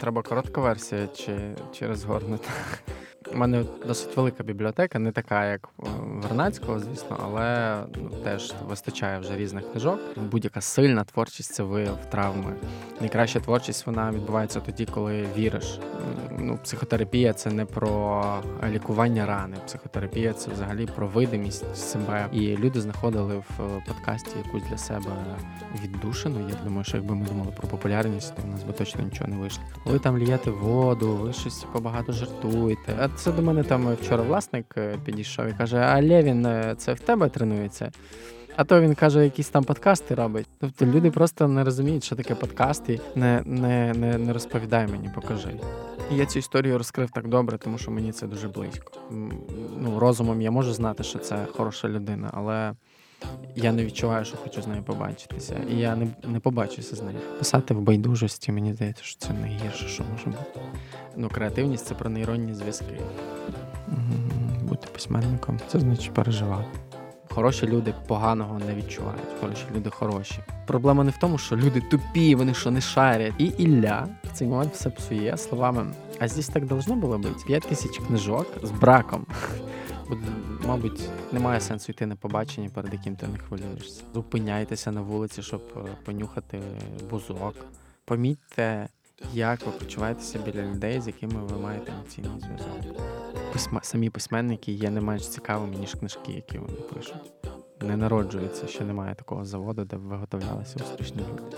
Треба коротка версія чи, чи розгорнута? У мене досить велика бібліотека, не така, як Вернацького, звісно, але ну, теж вистачає вже різних книжок. Будь-яка сильна творчість це вияв травми. Найкраща творчість вона відбувається тоді, коли віриш. Ну, Психотерапія це не про лікування рани. Психотерапія це взагалі про видимість себе. І люди знаходили в подкасті якусь для себе віддушину. Я думаю, що якби ми думали про популярність, то в нас би точно нічого не вийшло. Ви там лієте воду, ви щось побагато жартуєте. Це до мене там вчора власник е, підійшов і каже: А Левін, е, це в тебе тренується? А то він каже, якісь там подкасти робить. Тобто люди просто не розуміють, що таке подкасти. Не не, не, не розповідай мені, покажи. І я цю історію розкрив так добре, тому що мені це дуже близько. Ну, Розумом я можу знати, що це хороша людина, але я не відчуваю, що хочу з нею побачитися. І я не не побачуся з нею. Писати в байдужості, мені здається, що це найгірше, що може бути. Ну, креативність це про нейронні зв'язки. Бути письменником це значить переживати. Хороші люди поганого не відчувають. Хороші люди хороші. Проблема не в тому, що люди тупі, вони що не шарять. І Ілля в цей момент все псує словами. А здесь так должно було бути. П'ять тисяч книжок з браком. Мабуть, немає сенсу йти на побачення, перед яким ти не хвилюєшся. Зупиняйтеся на вулиці, щоб е, понюхати бузок. Помітьте, як ви почуваєтеся біля людей, з якими ви маєте емоційний зв'язок. Письма самі письменники є не менш цікавими, ніж книжки, які вони пишуть. Не народжується, ще немає такого заводу, де б виготовлялися успішні люди.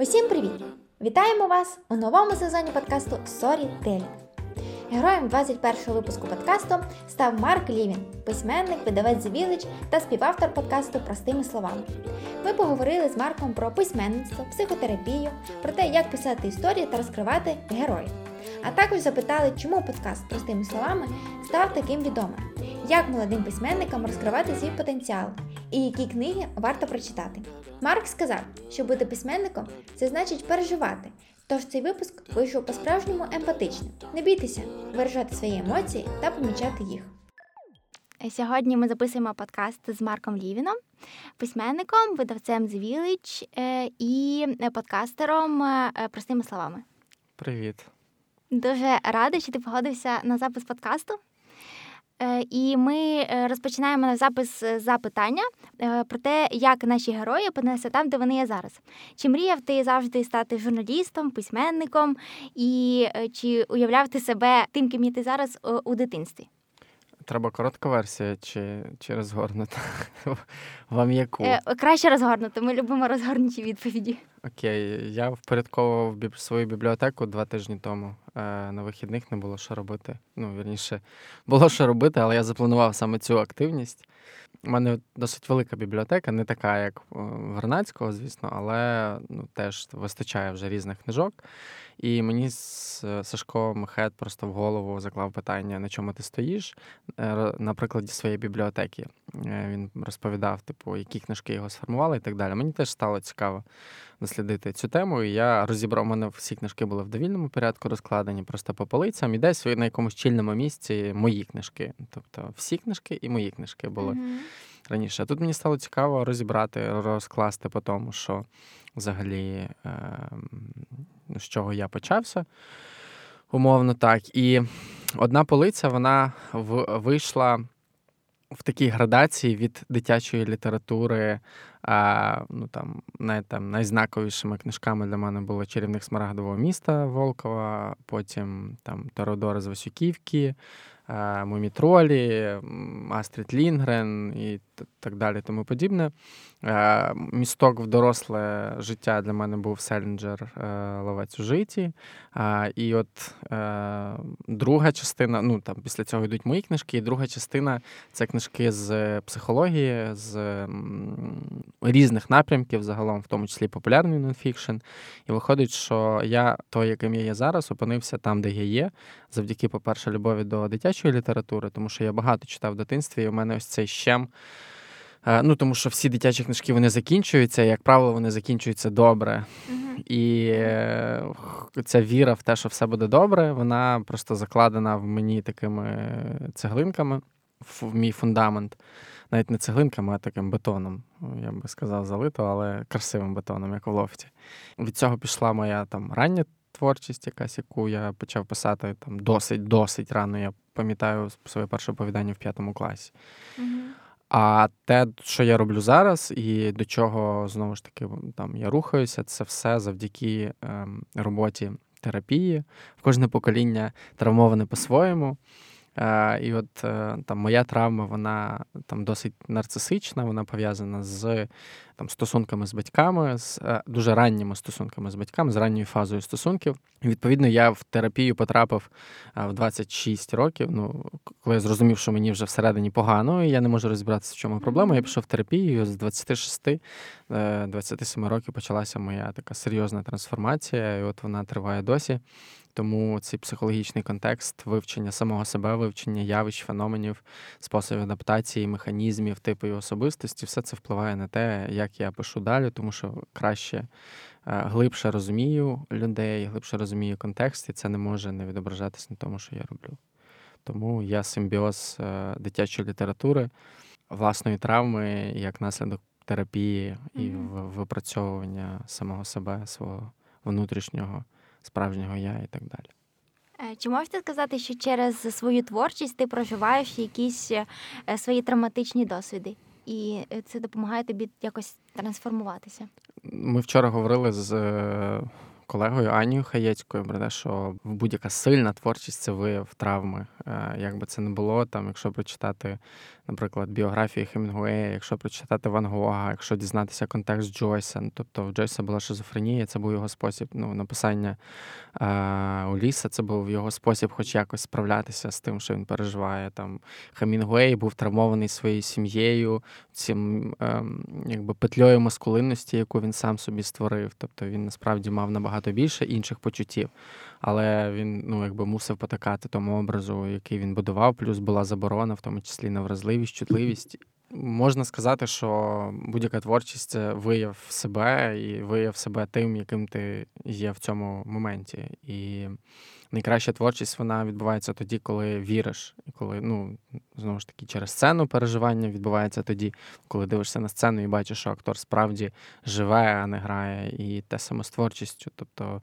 Усім привіт! Вітаємо вас у новому сезоні подкасту Storytelling. Героєм 21-го випуску подкасту став Марк Лівін, письменник, видавець Village та співавтор подкасту Простими словами. Ми поговорили з Марком про письменництво, психотерапію, про те, як писати історії та розкривати героїв. А також запитали, чому подкаст простими словами став таким відомим, як молодим письменникам розкривати свій потенціал і які книги варто прочитати. Марк сказав, що бути письменником це значить переживати, Тож цей випуск вийшов по-справжньому емпатичним. Не бійтеся виражати свої емоції та помічати їх. Сьогодні ми записуємо подкаст з Марком Лівіном, письменником, видавцем з Village е, і подкастером е, простими словами. Привіт. Дуже рада, що ти погодився на запис подкасту. Е, і ми розпочинаємо розпочинаємо запис запитання е, про те, як наші герої понесли там, де вони є зараз. Чи мріяв ти завжди стати журналістом, письменником, і чи уявляв ти себе тим, ким є ти зараз у дитинстві? Треба коротка версія чи чи розгорнута? Вам яку? Краще розгорнути. Ми любимо розгорнуті відповіді. Окей, я впорядковував свою бібліотеку два тижні тому. Е, на вихідних не було що робити. Ну, вірніше, було що робити, але я запланував саме цю активність. У мене досить велика бібліотека, не така, як Вернацького, звісно, але ну, теж вистачає вже різних книжок. І мені Сашко Мехет просто в голову заклав питання, на чому ти стоїш, е, на прикладі своєї бібліотеки. Е, він розповідав, типу, які книжки його сформували і так далі. Мені теж стало цікаво дослідити цю тему. І я розібрав у мене всі книжки були в довільному порядку розкладені, просто по полицям і десь на якомусь чільному місці мої книжки. Тобто всі книжки і мої книжки були mm-hmm. раніше. А тут мені стало цікаво розібрати, розкласти по тому, що взагалі е, з чого я почався. Умовно так. І одна полиця вона вийшла в такій градації від дитячої літератури. А, ну, там, най, там, Найзнаковішими книжками для мене було Чарівник Смарагдового міста Волкова, потім там Тоrodoro з Васюківки, Мумітролі, Астрід Лінгрен і так далі, тому подібне. Місток в доросле життя для мене був Селінджер Ловець у житті. І от е, друга частина, ну там після цього йдуть мої книжки, і друга частина це книжки з психології, з різних напрямків, загалом, в тому числі популярний нонфікшн. І виходить, що я, той, яким я є зараз, опинився там, де я є, завдяки, по-перше, любові до дитячої літератури, тому що я багато читав в дитинстві, і у мене ось цей щем. Е, ну, тому що всі дитячі книжки вони закінчуються, і, як правило, вони закінчуються добре. І е, ця віра в те, що все буде добре, вона просто закладена в мені такими цеглинками, в мій фундамент. навіть не цеглинками, а таким бетоном. Я би сказав, залито, але красивим бетоном, як в лофті. Від цього пішла моя там рання творчість, якась, яку я почав писати там досить досить рано. Я пам'ятаю своє перше оповідання в п'ятому класі. А те, що я роблю зараз, і до чого знову ж таки там я рухаюся, це все завдяки ем, роботі терапії. В кожне покоління травмоване по-своєму. Е, і от е, там моя травма, вона там досить нарцисична, вона пов'язана з там стосунками з батьками, з е, дуже ранніми стосунками з батьками, з ранньою фазою стосунків. І, відповідно, я в терапію потрапив в 26 років. Ну, коли я зрозумів, що мені вже всередині погано, і я не можу розібратися, в чому проблема. Я пішов в терапію з 26-27 років почалася моя така серйозна трансформація, і от вона триває досі. Тому цей психологічний контекст вивчення самого себе, вивчення явищ, феноменів, способів адаптації, механізмів, типів особистості, все це впливає на те, як я пишу далі, тому що краще, е, глибше розумію людей, глибше розумію контекст, і це не може не відображатись на тому, що я роблю. Тому я симбіоз е, дитячої літератури, власної травми, як наслідок терапії і mm-hmm. випрацьовування самого себе, свого внутрішнього справжнього я і так далі. Е, чи можете сказати, що через свою творчість ти проживаєш якісь е, свої травматичні досвіди, і е, це допомагає тобі якось трансформуватися? Ми вчора говорили з колегою Анією Хаєцькою про те, що будь-яка сильна творчість це вияв травми. Як би це не було, там, якщо прочитати наприклад, біографії Хемінгуея, якщо прочитати Ван Гога, якщо дізнатися контекст Джойса, ну, тобто в Джойса була шизофренія, це був його спосіб ну, написання е, Уліса, це був його спосіб, хоч якось справлятися з тим, що він переживає. Там Хемінгуей був травмований своєю сім'єю, цим е, якби петлею маскулинності, яку він сам собі створив. Тобто він насправді мав набагато більше інших почуттів але він ну якби мусив потакати тому образу, який він будував. Плюс була заборона, в тому числі на вразливість, чутливість. Можна сказати, що будь-яка творчість це вияв себе і вияв себе тим, яким ти є в цьому моменті. І найкраща творчість вона відбувається тоді, коли віриш, і коли ну знову ж таки через сцену переживання відбувається тоді, коли дивишся на сцену і бачиш, що актор справді живе, а не грає, і те саме з творчістю. Тобто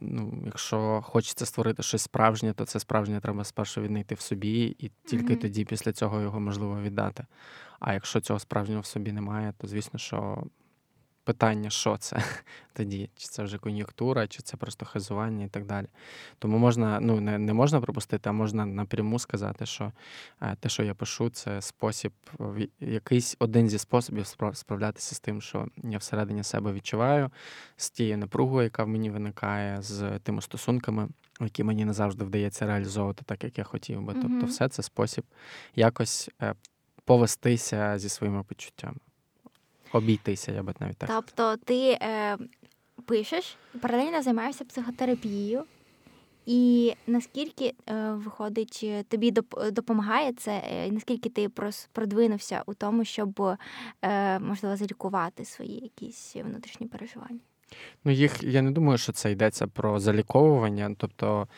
ну, якщо хочеться створити щось справжнє, то це справжнє треба спершу віднайти в собі, і тільки mm-hmm. тоді, після цього, його можливо віддати. А якщо цього справжнього в собі немає, то звісно, що питання, що це тоді, чи це вже кон'юнктура, чи це просто хизування і так далі. Тому можна, ну не не можна пропустити, а можна напряму сказати, що е, те, що я пишу, це спосіб, якийсь один зі способів справлятися з тим, що я всередині себе відчуваю, з тією напругою, яка в мені виникає, з тими стосунками. Які мені не завжди вдається реалізовувати так, як я хотів би. Mm-hmm. Тобто, все це спосіб якось е, повестися зі своїми почуттями. Обійтися, я би навіть так. Тобто ти е, пишеш, паралельно займаєшся психотерапією, і наскільки е, виходить, тобі допомагає це, і наскільки ти продвинувся у тому, щоб е, можливо залікувати свої якісь внутрішні переживання? Ну, їх я не думаю, що це йдеться про заліковування. Тобто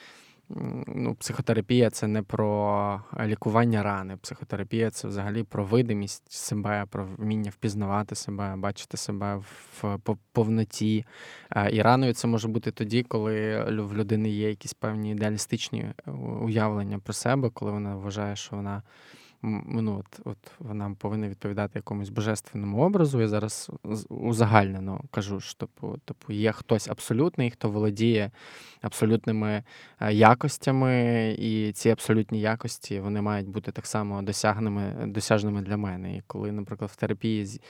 ну, психотерапія це не про лікування рани. Психотерапія це взагалі про видимість себе, про вміння впізнавати себе, бачити себе в повноті. І раною це може бути тоді, коли в людини є якісь певні ідеалістичні е, уявлення про себе, коли вона вважає, що вона ну, от, от вона повинна відповідати якомусь божественному образу. Я зараз узагальнено кажу, що типу, типу, є хтось абсолютний, хто володіє абсолютними е, якостями, і ці абсолютні якості вони мають бути так само досяжними для мене. І коли, наприклад, в терапії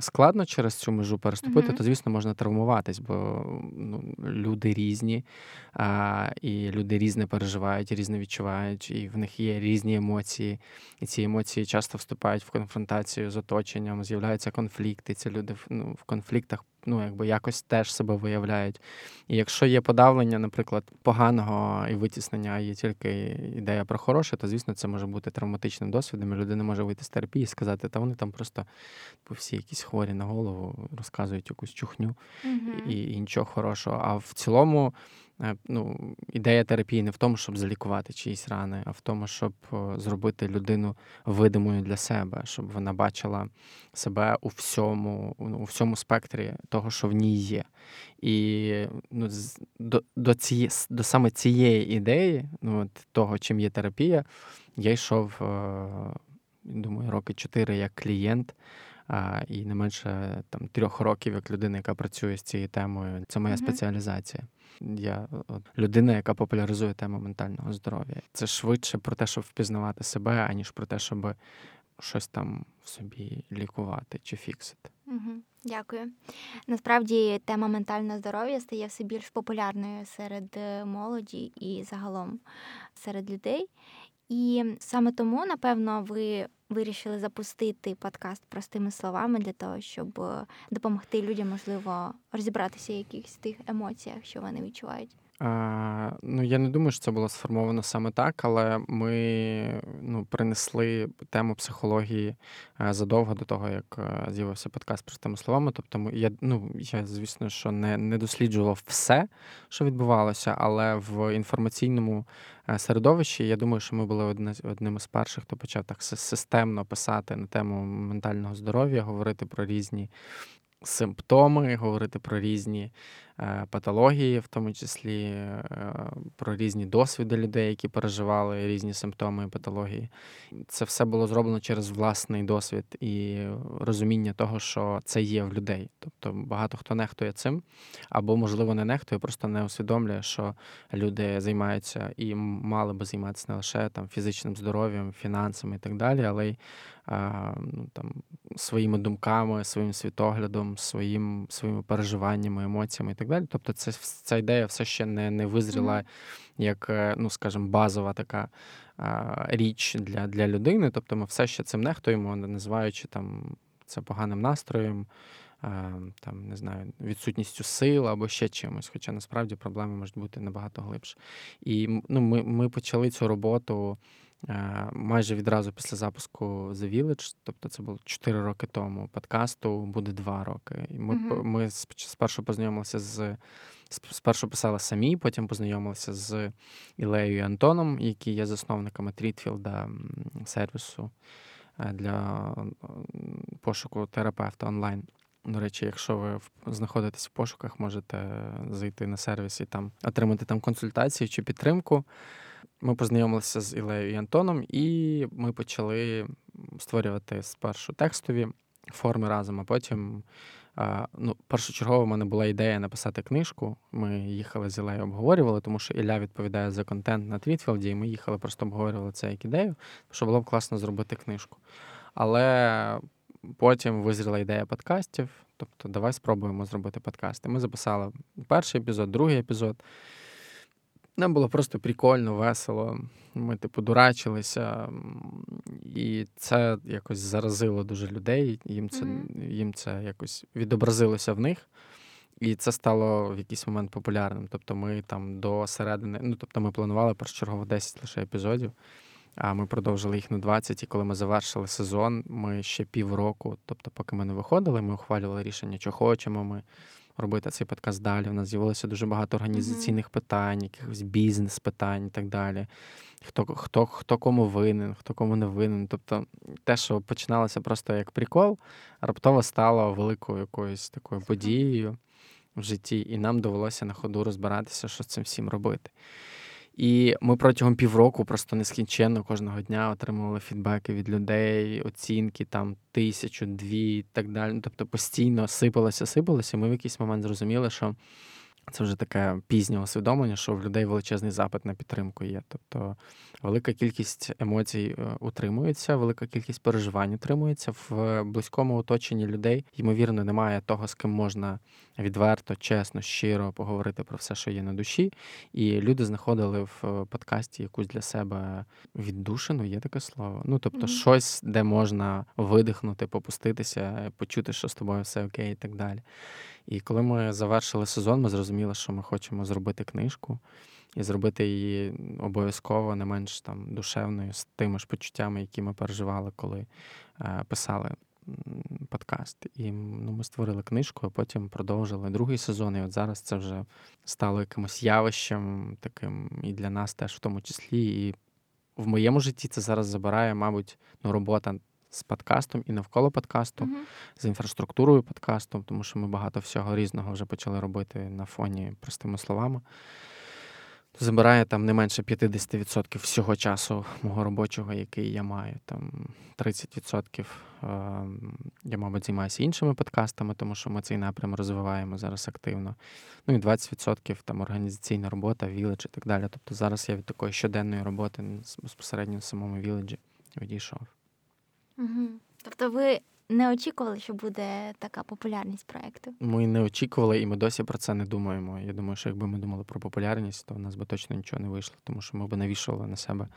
складно через цю межу переступити, mm-hmm. то звісно можна травмуватись, бо ну, люди різні, а, і люди різне переживають, різне відчувають, і в них є різні емоції. І ці емоції часто вступають в конфронтацію з оточенням, з'являються конфлікти. Ці люди ну, в конфліктах ну, якби якось теж себе виявляють. І якщо є подавлення, наприклад, поганого і витіснення, а є тільки ідея про хороше, то звісно це може бути травматичним досвідом. і Людина може вийти з терапії і сказати, та вони там просто по всі якісь хворі на голову розказують якусь чухню mm-hmm. і, і нічого хорошого. А в цілому. Е, ну, ідея терапії не в тому, щоб залікувати чиїсь рани, а в тому, щоб зробити людину видимою для себе, щоб вона бачила себе у всьому, у всьому спектрі того, що в ній є. І ну, до до, цієї, до саме цієї ідеї, ну, от того, чим є терапія, я йшов, думаю, роки чотири як клієнт. А, І не менше там трьох років як людина, яка працює з цією темою. Це моя mm-hmm. спеціалізація. Я людина, яка популяризує тему ментального здоров'я. Це швидше про те, щоб впізнавати себе, аніж про те, щоб щось там в собі лікувати чи фіксити. Угу, Дякую. Насправді тема ментального здоров'я стає все більш популярною серед е, молоді і загалом серед людей. І саме тому, напевно, ви вирішили запустити подкаст простими словами для того, щоб е, допомогти людям, можливо, розібратися в якихось тих емоціях, що вони відчувають. А, Ну, я не думаю, що це було сформовано саме так, але ми ну, принесли тему психології е, задовго до того, як е, з'явився подкаст простими словами. Тобто, я, ну, я, звісно, що не не досліджував все, що відбувалося, але в інформаційному е, середовищі я думаю, що ми були одне, одним із перших, хто почав так системно писати на тему ментального здоров'я, говорити про різні симптоми, говорити про різні патології, в тому числі е, про різні досвіди людей, які переживали різні симптоми і патології. Це все було зроблено через власний досвід і розуміння того, що це є в людей. Тобто багато хто нехтує цим, або, можливо, не нехтує, просто не усвідомлює, що люди займаються і мали би займатися не лише там фізичним здоров'ям, фінансами і так далі, але й ну, там, своїми думками, своїм світоглядом, своїм, своїми переживаннями, емоціями і так далі. Тобто, це ця ідея все ще не не визріла як, е, ну скажімо, базова така а, річ для, для людини. Тобто, ми все ще цим нехтуємо, називаючи там це поганим настроєм. Там не знаю, відсутністю сил або ще чимось, хоча насправді проблеми можуть бути набагато глибше. І ну, ми ми почали цю роботу майже відразу після запуску The Village, тобто це було 4 роки тому. Подкасту буде 2 роки. І ми uh-huh. ми спершу познайомилися з спершу писали самі, потім познайомилися з Ілеєю і Антоном, які є засновниками Трітфілда сервісу е, для пошуку терапевта онлайн. До речі, якщо ви знаходитесь в пошуках, можете зайти на сервіс і там отримати там консультацію чи підтримку. Ми познайомилися з Ілею і Антоном, і ми почали створювати спершу текстові форми разом, а потім. Ну, першочергово в мене була ідея написати книжку. Ми їхали з Ілею, обговорювали, тому що Ілля відповідає за контент на Твітфілді, і ми їхали, просто обговорювали це як ідею, що було б класно зробити книжку. Але потім визріла ідея подкастів. Тобто, давай спробуємо зробити подкасти. Ми записали перший епізод, другий епізод. Нам було просто прикольно, весело. Ми, типу, дурачилися, і це якось заразило дуже людей. Їм це mm-hmm. їм це якось відобразилося в них. І це стало в якийсь момент популярним. Тобто, ми там до середини, ну тобто, ми планували першочергово 10 лише епізодів, а ми продовжили їх на 20, І коли ми завершили сезон, ми ще півроку, тобто, поки ми не виходили, ми ухвалювали рішення, що хочемо. ми робити цей подкаст далі. У нас з'явилося дуже багато організаційних mm-hmm. питань, якихось бізнес-питань і так далі. Хто хто, хто кому винен, хто кому не винен. Тобто те, що починалося просто як прикол, раптово стало великою якоюсь такою подією в житті, і нам довелося на ходу розбиратися, що з цим всім робити. І ми протягом півроку просто нескінченно кожного дня отримували фідбеки від людей, оцінки там тисячу, дві і так далі. Тобто постійно сипалося, сипалося. Ми в якийсь момент зрозуміли, що це вже таке пізнє усвідомлення, що в людей величезний запит на підтримку є. Тобто велика кількість емоцій е, утримується, велика кількість переживань утримується в близькому оточенні людей. Ймовірно, немає того, з ким можна відверто, чесно, щиро поговорити про все, що є на душі. І люди знаходили в е, подкасті якусь для себе віддушину, є таке слово. Ну тобто, mm-hmm. щось, де можна видихнути, попуститися, почути, що з тобою все окей, і так далі. І коли ми завершили сезон, ми зрозуміли, що ми хочемо зробити книжку і зробити її обов'язково не менш там душевною з тими ж почуттями, які ми переживали, коли е, писали подкаст. І ну, ми створили книжку, а потім продовжили другий сезон. І от зараз це вже стало якимось явищем, таким і для нас теж в тому числі. І в моєму житті це зараз забирає, мабуть, ну, робота з подкастом і навколо подкасту, uh-huh. з інфраструктурою подкасту, тому що ми багато всього різного вже почали робити на фоні простими словами забирає там не менше 50% всього часу мого робочого, який я маю. Там 30% ем, я, мабуть, займаюся іншими подкастами, тому що ми цей напрям розвиваємо зараз активно. Ну і 20% там організаційна робота, віледж і так далі. Тобто зараз я від такої щоденної роботи безпосередньо в самому віледжі відійшов. Угу. Тобто ви не очікували, що буде така популярність проекту? Ми не очікували, і ми досі про це не думаємо. Я думаю, що якби ми думали про популярність, то в нас би точно нічого не вийшло, тому що ми б навішували на себе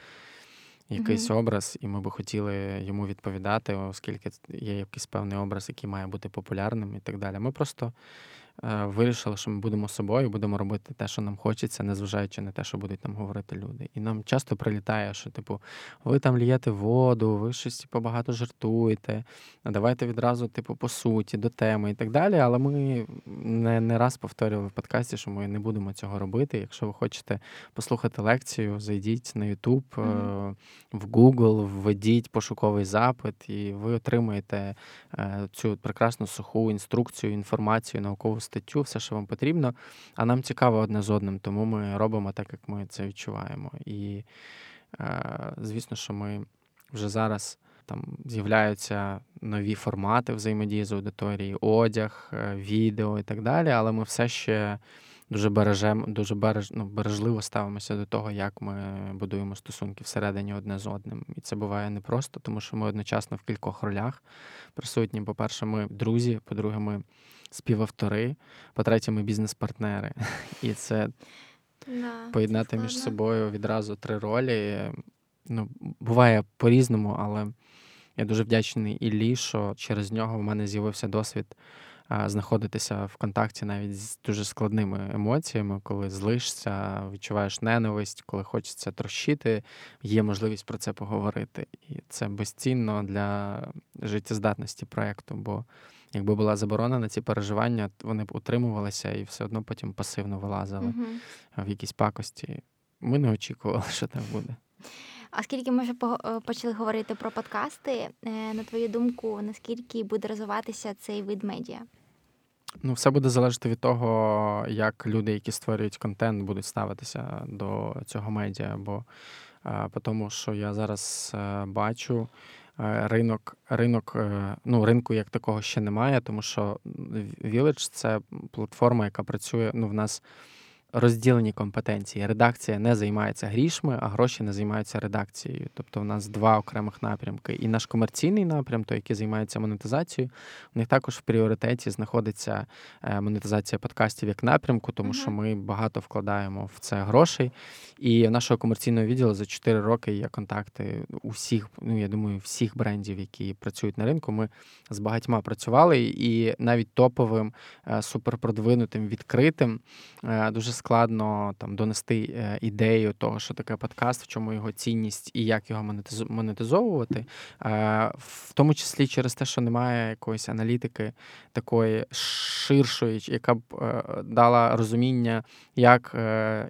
якийсь mm-hmm. образ, і ми би хотіли йому відповідати, оскільки є якийсь певний образ, який має бути популярним і так далі. Ми просто вирішили, що ми будемо собою, будемо робити те, що нам хочеться, незважаючи на те, що будуть нам говорити люди. І нам часто прилітає, що, типу, ви там лієте воду, ви щось типу, багато жартуєте. Давайте відразу, типу, по суті, до теми і так далі. Але ми не не раз повторювали в подкасті, що ми не будемо цього робити. Якщо ви хочете послухати лекцію, зайдіть на YouTube, mm-hmm. в Google, введіть пошуковий запит, і ви отримаєте е, цю прекрасну суху інструкцію, інформацію, наукову статтю, все, що вам потрібно. А нам цікаво одне з одним, тому ми робимо так, як ми це відчуваємо. І е, звісно, що ми вже зараз там з'являються нові формати взаємодії з аудиторією, одяг, е, відео і так далі, але ми все ще дуже бережемо, дуже береж, ну, бережливо ставимося до того, як ми будуємо стосунки всередині одне з одним. І це буває непросто, тому що ми одночасно в кількох ролях присутні. По-перше, ми друзі, по-друге, ми співавтори, по-третє, ми бізнес-партнери. І це да, поєднати між собою відразу три ролі. Ну, Буває по-різному, але я дуже вдячний Іллі, що через нього в мене з'явився досвід знаходитися в контакті навіть з дуже складними емоціями, коли злишся, відчуваєш ненависть, коли хочеться трощити, є можливість про це поговорити. І це безцінно для життєздатності проєкту, бо якби була заборона на ці переживання, вони б утримувалися і все одно потім пасивно вилазили uh-huh. в якісь пакості. Ми не очікували, що так буде. Оскільки ми вже е, почали говорити про подкасти, е, на твою думку, наскільки буде розвиватися цей вид медіа? Ну, все буде залежати від того, як люди, які створюють контент, будуть ставитися до цього медіа. Бо по тому, що я зараз е, бачу, е, ринок, ринок, е, ну, ринку як такого ще немає, тому що Village — це платформа, яка працює. Ну, в нас розділені компетенції. Редакція не займається грішми, а гроші не займаються редакцією. Тобто, в нас два окремих напрямки. І наш комерційний напрям, той, який займається монетизацією, у них також в пріоритеті знаходиться е, монетизація подкастів як напрямку, тому що ми багато вкладаємо в це грошей. І в нашого комерційного відділу за 4 роки є контакти усіх, ну я думаю, всіх брендів, які працюють на ринку. Ми з багатьма працювали, і навіть топовим, е, суперпродвинутим, відкритим е, дуже складно там донести е, ідею того, що таке подкаст, в чому його цінність і як його монетизовувати, е, в тому числі через те, що немає якоїсь аналітики такої ширшої, яка б е, дала розуміння, як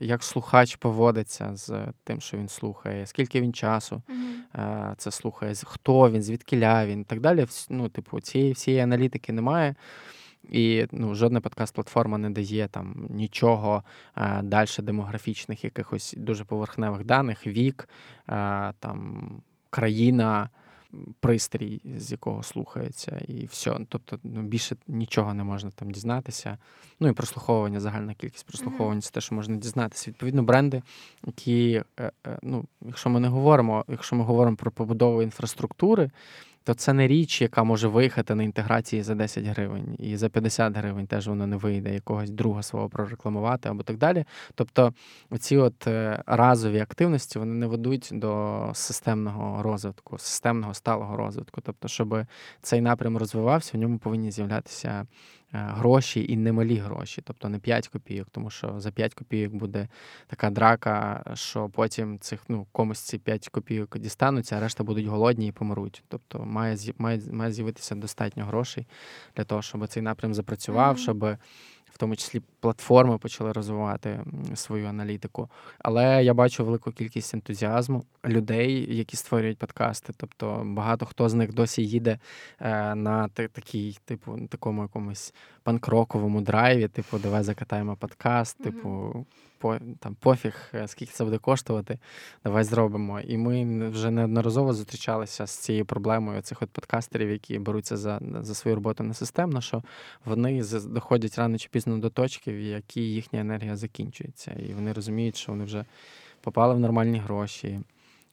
як слухач поводиться з тим, що він слухає, скільки він часу mm-hmm. це слухає, хто він, звідки він і так далі. Ну, типу, цієї всієї аналітики немає. І ну, жодна подкаст-платформа не дає там нічого а, далі демографічних, якихось дуже поверхневих даних, вік, а, там країна, пристрій, з якого слухається, і все. Тобто, ну, більше нічого не можна там дізнатися. Ну і прослуховування, загальна кількість прослуховувань, це те, що можна дізнатися. Відповідно, бренди, які, е, е, ну, якщо ми не говоримо, якщо ми говоримо про побудову інфраструктури то це не річ, яка може виїхати на інтеграції за 10 гривень, і за 50 гривень теж воно не вийде якогось друга свого прорекламувати або так далі. Тобто ці от е, разові активності вони не ведуть до системного розвитку, системного сталого розвитку. Тобто, щоб цей напрям розвивався, в ньому повинні з'являтися гроші і немалі гроші, тобто не 5 копійок, тому що за 5 копійок буде така драка, що потім цих ну комусь ці 5 копійок дістануться, а решта будуть голодні і помруть. Тобто має має, має з'явитися достатньо грошей для того, щоб цей напрям запрацював, mm-hmm. щоб тому числі платформи почали розвивати свою аналітику. Але я бачу велику кількість ентузіазму людей, які створюють подкасти. Тобто багато хто з них досі їде е, на такій, типу, такому якомусь панкроковому драйві, типу, давай закатаємо подкаст, типу, по там пофіг, е, скільки це буде коштувати, давай зробимо. І ми вже неодноразово зустрічалися з цією проблемою цих от подкастерів, які беруться за за свою роботу несистемно, що вони доходять рано чи пізно до точки, в якій їхня енергія закінчується, і вони розуміють, що вони вже попали в нормальні гроші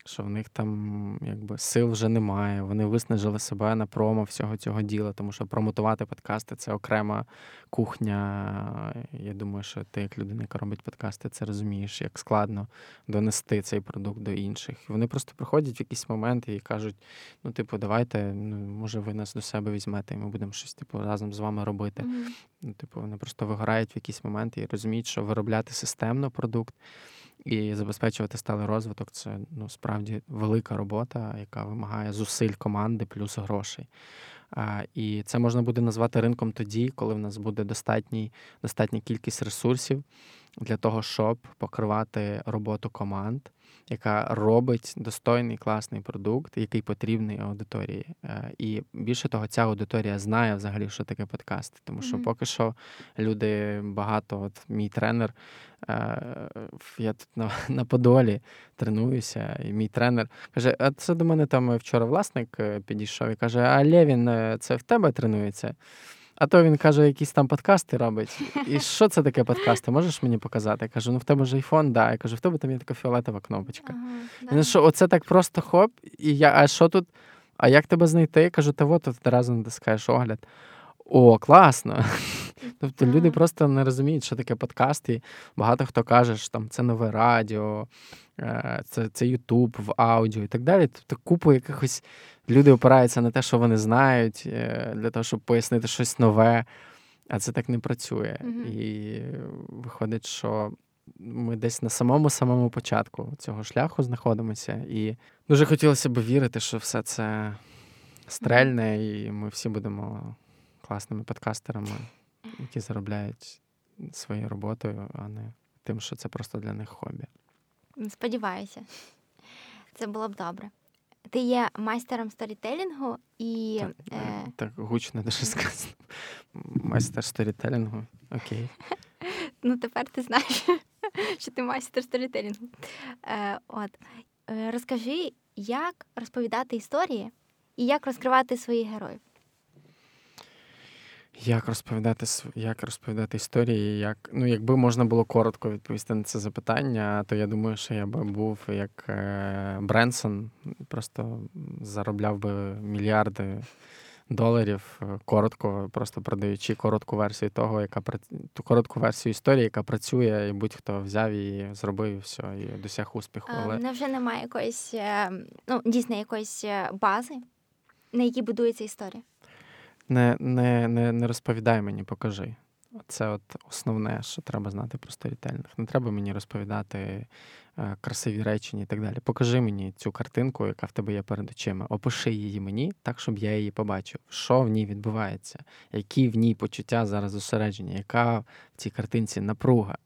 що в них там якби сил вже немає. Вони виснажили себе на промо всього цього діла, тому що промотувати подкасти це окрема кухня. Я думаю, що ти, як людина, яка робить подкасти, це розумієш, як складно донести цей продукт до інших. Вони просто приходять в якісь моменти і кажуть: ну, типу, давайте, ну може, ви нас до себе візьмете, і ми будемо щось типу разом з вами робити. Mm-hmm. Ну, Типу, вони просто вигорають в якісь моменти і розуміють, що виробляти системно продукт. І забезпечувати сталий розвиток це ну справді велика робота, яка вимагає зусиль команди плюс грошей. А, І це можна буде назвати ринком тоді, коли в нас буде достатній, достатня кількість ресурсів для того, щоб покривати роботу команд, яка робить достойний класний продукт, який потрібний аудиторії. Е, і більше того, ця аудиторія знає взагалі, що таке подкасти. Тому що mm-hmm. поки що люди багато, от мій тренер, е, я тут на на Подолі тренуюся, і мій тренер каже: А це до мене там вчора власник е, підійшов і каже: А Левін, це в тебе тренується? А то він каже, якісь там подкасти робить. І що це таке подкасти? Можеш мені показати? Я кажу, ну в тебе ж айфон, да. Я кажу, в тебе там є така фіолетова кнопочка. Ага, Він що, оце так просто хоп, і я, а що тут? А як тебе знайти? Я кажу, та от разом натискаєш огляд. О, класно. Тобто люди просто не розуміють, що таке подкаст, і багато хто каже, що там це нове радіо, е, це це Ютуб в аудіо і так далі. Тобто купу якихось люди опираються на те, що вони знають, е, для того, щоб пояснити щось нове, а це так не працює. Mm-hmm. І виходить, що ми десь на самому самому початку цього шляху знаходимося, і дуже хотілося б вірити, що все це стрельне, і ми всі будемо класними подкастерами, які заробляють своєю роботою, а не тим, що це просто для них хобі. Сподіваюся, це було б добре. Ти є майстером сторітелінгу і. Так, е... так гучно дуже сказано. Майстер сторітелінгу. Окей. Ну, тепер ти знаєш, що ти майстер сторітелінгу. Е, От. Е, розкажи, як розповідати історії і як розкривати своїх героїв. Як розповідати як розповідати історії? Як ну, якби можна було коротко відповісти на це запитання, то я думаю, що я би був як е, Бренсон, просто заробляв би мільярди доларів е, коротко, просто продаючи коротку версію того, яка ту коротку версію історії, яка працює, і будь-хто взяв її, зробив і все, і досяг успіху. Але невже немає якоїсь е, ну дійсно якоїсь бази, на якій будується історія? Не не, не, не розповідай мені, покажи. Це от основне, що треба знати про сторітельних. Не треба мені розповідати е, красиві речення і так далі. Покажи мені цю картинку, яка в тебе є перед очима. Опиши її мені так, щоб я її побачив. Що в ній відбувається, які в ній почуття зараз зосередження, яка в цій картинці напруга.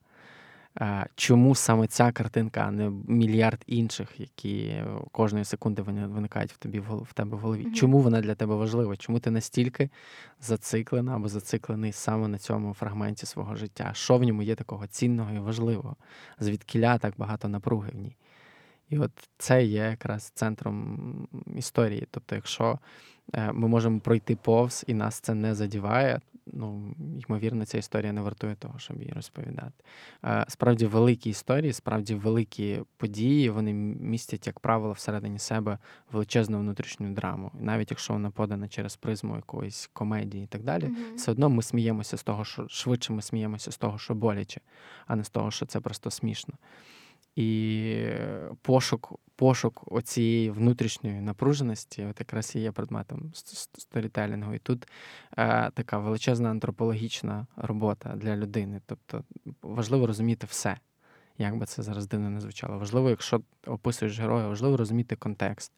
Чому саме ця картинка, а не мільярд інших, які кожної секунди виникають в тобі в тебе в голові? Mm-hmm. Чому вона для тебе важлива? Чому ти настільки зациклена або зациклений саме на цьому фрагменті свого життя? Що в ньому є такого цінного і важливого? Звідкіля так багато напруги в ній? І от це є якраз центром історії. Тобто, якщо е, ми можемо пройти повз і нас це не задіває, ну, ймовірно, ця історія не вартує того, щоб її розповідати. Справді, великі історії, справді великі події, вони містять, як правило, всередині себе величезну внутрішню драму. І навіть якщо вона подана через призму якоїсь комедії і так далі, mm-hmm. все одно ми сміємося з того, що швидше ми сміємося з того, що боляче, а не з того, що це просто смішно. І пошук пошук оцієї внутрішньої напруженості, от якраз і є предметом сторітелінгу. І тут е, така величезна антропологічна робота для людини. Тобто важливо розуміти все, як би це зараз дивно не звучало. Важливо, якщо описуєш героя, важливо розуміти контекст,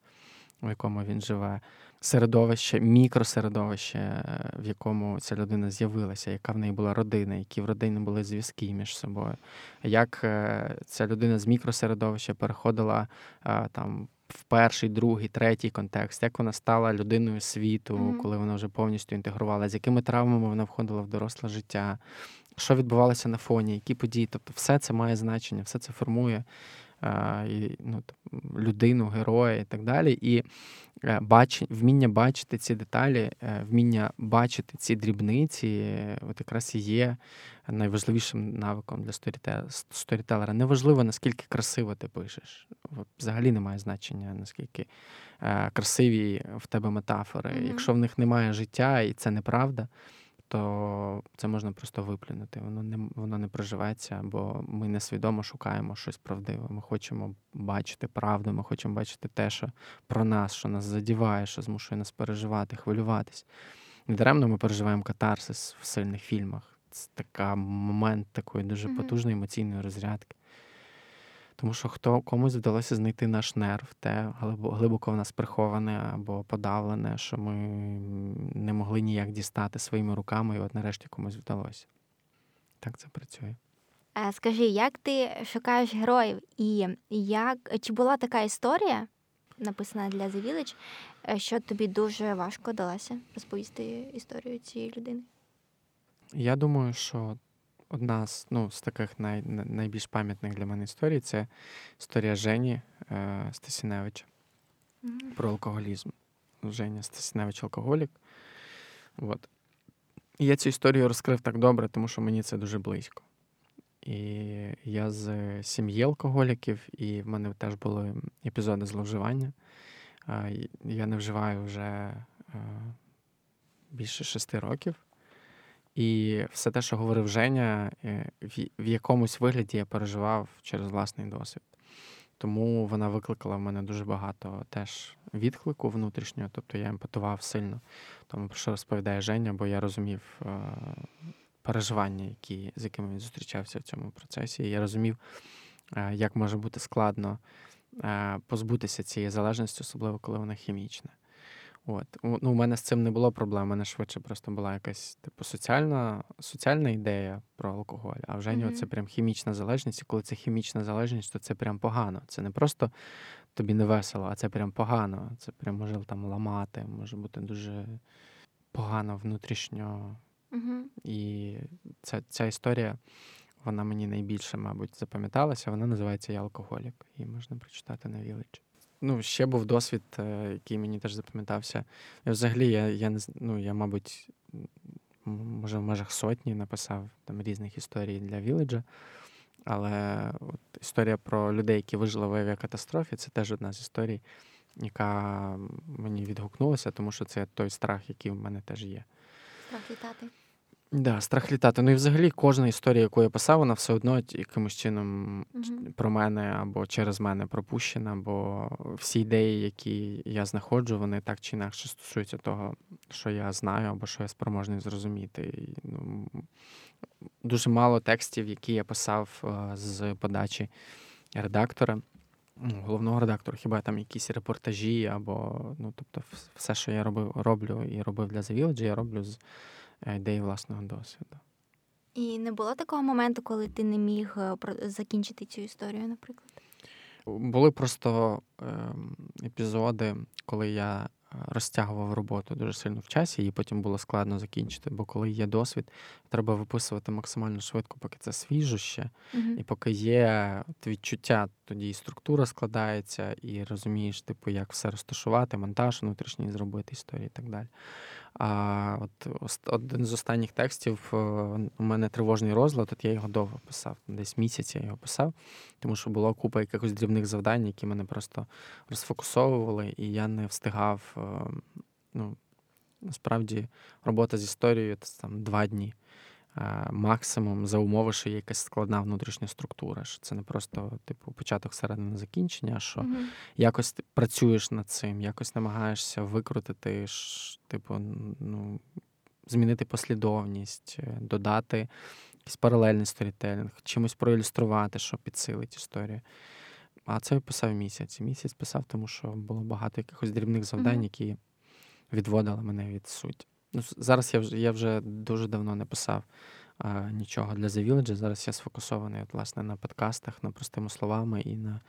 в якому він живе середовище, мікросередовище, е, в якому ця людина з'явилася, яка в неї була родина, які в родині були зв'язки між собою, як е, ця людина з мікросередовища переходила е, там. В перший, другий, третій контекст, як вона стала людиною світу, mm-hmm. коли вона вже повністю інтегрувала, з якими травмами вона входила в доросле життя, що відбувалося на фоні, які події. Тобто, все це має значення, все це формує і, ну, людину, героя і так далі. І е, бач, вміння бачити ці деталі, е, вміння бачити ці дрібниці, от якраз і є найважливішим навиком для сторітелера. Неважливо, наскільки красиво ти пишеш. Взагалі немає значення, наскільки е, красиві в тебе метафори. Mm-hmm. Якщо в них немає життя і це неправда то це можна просто виплюнути. Воно не воно не проживеться, бо ми несвідомо шукаємо щось правдиве. Ми хочемо бачити правду, ми хочемо бачити те, що про нас, що нас задіває, що змушує нас переживати, хвилюватись. Недаремно ми переживаємо катарсис в сильних фільмах. Це така момент такої дуже потужної емоційної розрядки. Тому що хто комусь вдалося знайти наш нерв, те глибоко в нас приховане або подавлене, що ми не могли ніяк дістати своїми руками, і от нарешті комусь вдалося. Так це працює. Скажи, як ти шукаєш героїв, і як чи була така історія, написана для The Village, е, що тобі дуже важко далося розповісти історію цієї людини? Я думаю, що одна з ну, з таких най, найбільш пам'ятних для мене історій це історія Жені е, Стасіневича mm-hmm. про алкоголізм. Женя Стасіневич алкоголік. От. І я цю історію розкрив так добре, тому що мені це дуже близько. І я з сім'ї алкоголіків, і в мене теж були епізоди зловживання. Я не вживаю вже е, більше шести років. І все те, що говорив Женя, е, в якомусь вигляді я переживав через власний досвід. Тому вона викликала в мене дуже багато теж відклику внутрішнього, тобто я емпатував сильно тому, про що розповідає Женя, бо я розумів е, переживання, які, з якими він зустрічався в цьому процесі. І я розумів, е, як може бути складно позбутися цієї залежності, особливо коли вона хімічна. От. Ну, У мене з цим не було проблем. У мене швидше просто була якась типу соціальна соціальна ідея про алкоголь. А вже mm-hmm. це прям хімічна залежність. І коли це хімічна залежність, то це прям погано. Це не просто тобі не весело, а це прям погано. Це прям може там ламати, може бути дуже погано внутрішньо. Mm-hmm. І ця, ця історія. Вона мені найбільше, мабуть, запам'яталася. Вона називається Я алкоголік. Її можна прочитати на Village. Ну, ще був досвід, е, який мені теж запам'ятався. Взагалі, я, я не ну, я, мабуть, може, в межах сотні написав там різних історій для Віледжа. Але от історія про людей, які вижили в авіакатастрофі, це теж одна з історій, яка мені відгукнулася, тому що це той страх, який в мене теж є. Страх літати. Да, страх літати. Ну і взагалі кожна історія, яку я писав, вона все одно якимось чином uh-huh. про мене або через мене пропущена, бо всі ідеї, які я знаходжу, вони так чи інакше стосуються того, що я знаю або що я спроможний зрозуміти. І, ну, Дуже мало текстів, які я писав е, з подачі редактора. Ну, головного редактора, хіба там якісь репортажі, або ну, тобто, все, що я робив, роблю і робив для The Village, я роблю з ідеї власного досвіду. І не було такого моменту, коли ти не міг е, закінчити цю історію, наприклад? Були просто ем, епізоди, коли я розтягував роботу дуже сильно в часі, і потім було складно закінчити. Бо коли є досвід, треба виписувати максимально швидко, поки це свіжо ще, uh-huh. і поки є відчуття, тоді і структура складається, і розумієш, типу, як все розташувати, монтаж внутрішній зробити, історії і так далі. А от один з останніх текстів е, у мене тривожний розлад, от я його довго писав, десь місяць я його писав, тому що була купа якихось дрібних завдань, які мене просто розфокусовували, і я не встигав. Е, ну, Насправді, робота з історією це там два дні. Максимум за умови, що є якась складна внутрішня структура. Що Це не просто типу початок середини закінчення, що mm-hmm. якось ти працюєш над цим, якось намагаєшся викрутити, типу, ну, змінити послідовність, е, додати якийсь паралельний сторітелінг, чимось проілюструвати, що підсилить історію. А це я писав місяць. Місяць писав, тому що було багато якихось дрібних завдань, mm-hmm. які відводили мене від суті. Ну, Зараз я вже я вже дуже давно не писав а, нічого для The Village. Зараз я сфокусований от, власне, на подкастах, на простими словами і на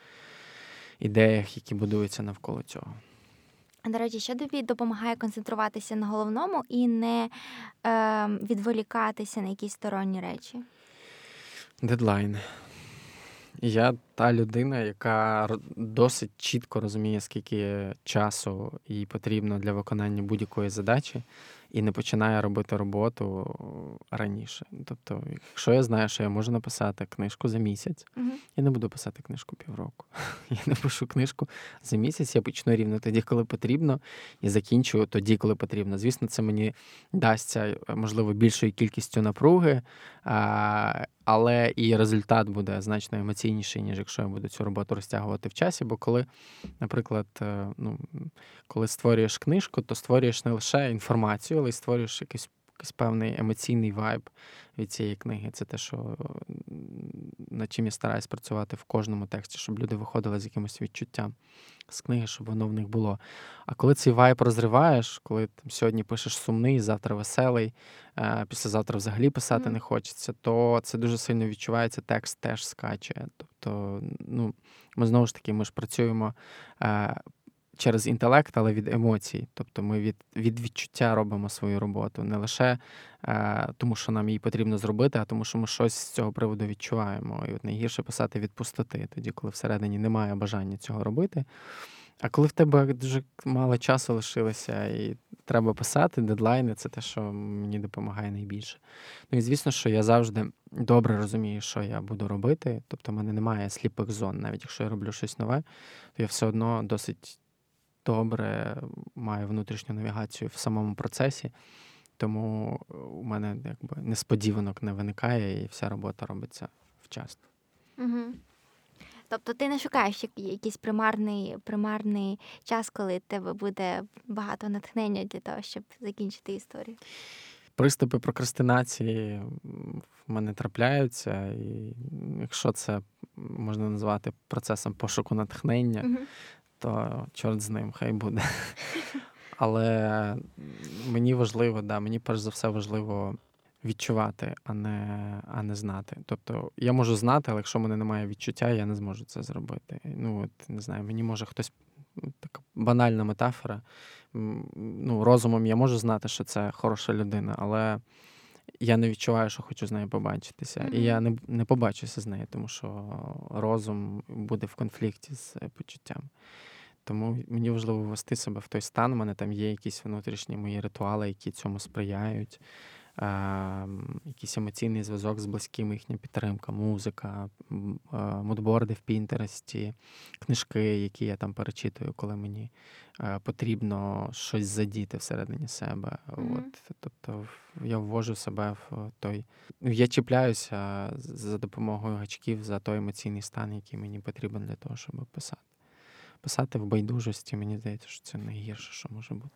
ідеях, які будуються навколо цього. До речі, що тобі допомагає концентруватися на головному і не е, відволікатися на якісь сторонні речі? Дедлайн. Я та людина, яка досить чітко розуміє, скільки часу їй потрібно для виконання будь-якої задачі і не починає робити роботу раніше. Тобто, якщо я знаю, що я можу написати книжку за місяць, uh я не буду писати книжку півроку. Я напишу книжку за місяць, я почну рівно тоді, коли потрібно, і закінчую тоді, коли потрібно. Звісно, це мені дасться, можливо, більшою кількістю напруги, але і результат буде значно емоційніший, ніж якщо я буду цю роботу розтягувати в часі. Бо коли, наприклад, е, ну, коли створюєш книжку, то створюєш не лише інформацію, але й створюєш якийсь якийсь певний емоційний вайб від цієї книги. Це те, що над чим я стараюсь працювати в кожному тексті, щоб люди виходили з якимось відчуттям з книги, щоб воно в них було. А коли цей вайб розриваєш, коли там сьогодні пишеш сумний, завтра веселий, е, післязавтра взагалі писати mm. не хочеться, то це дуже сильно відчувається, текст теж скаче. Тобто, ну, ми знову ж таки ми ж працюємо. Через інтелект, але від емоцій. Тобто ми від від відчуття робимо свою роботу. Не лише е, тому, що нам її потрібно зробити, а тому, що ми щось з цього приводу відчуваємо. І от найгірше писати від пустоти, тоді, коли всередині немає бажання цього робити. А коли в тебе дуже мало часу лишилося і треба писати, дедлайни це те, що мені допомагає найбільше. Ну і звісно, що я завжди добре розумію, що я буду робити. Тобто, в мене немає сліпих зон. Навіть якщо я роблю щось нове, то я все одно досить добре маю внутрішню навігацію в самому процесі, тому у мене якби несподіванок не виникає, і вся робота робиться вчасно. Угу. Тобто ти не шукаєш якийсь примарний примарний час, коли тебе буде багато натхнення для того, щоб закінчити історію? Приступи прокрастинації в мене трапляються, і якщо це можна назвати процесом пошуку натхнення, uh то чорт з ним, хай буде. Але мені важливо, да, мені перш за все важливо відчувати, а не а не знати. Тобто я можу знати, але якщо в мене немає відчуття, я не зможу це зробити. Ну, от не знаю, мені може хтось така банальна метафора. Ну, Розумом я можу знати, що це хороша людина, але я не відчуваю, що хочу з нею побачитися. Mm-hmm. І я не не побачуся з нею, тому що розум буде в конфлікті з почуттям. Тому мені важливо ввести себе в той стан. У мене там є якісь внутрішні мої ритуали, які цьому сприяють. Е, якийсь емоційний зв'язок з близькими, їхня підтримка, музика, е, мудборди в Пінтересті, книжки, які я там перечитую, коли мені е, потрібно щось задіти всередині себе. Mm-hmm. От, Тобто я ввожу себе в той. Я чіпляюся за допомогою гачків за той емоційний стан, який мені потрібен для того, щоб писати писати в байдужості, мені здається, що це найгірше, що може бути.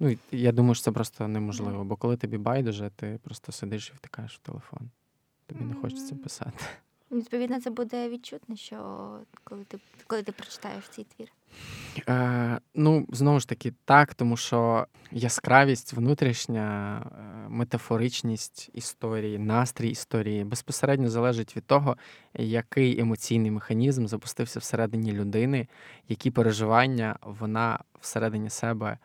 Ну, я думаю, що це просто неможливо, бо коли тобі байдуже, ти просто сидиш і втикаєш в телефон. Тобі не хочеться писати. Відповідно, це буде відчутно, що коли ти коли ти прочитаєш цей твір. Е, Ну, знову ж таки, так, тому що яскравість, внутрішня е, метафоричність історії, настрій історії безпосередньо залежить від того, який емоційний механізм запустився всередині людини, які переживання вона всередині себе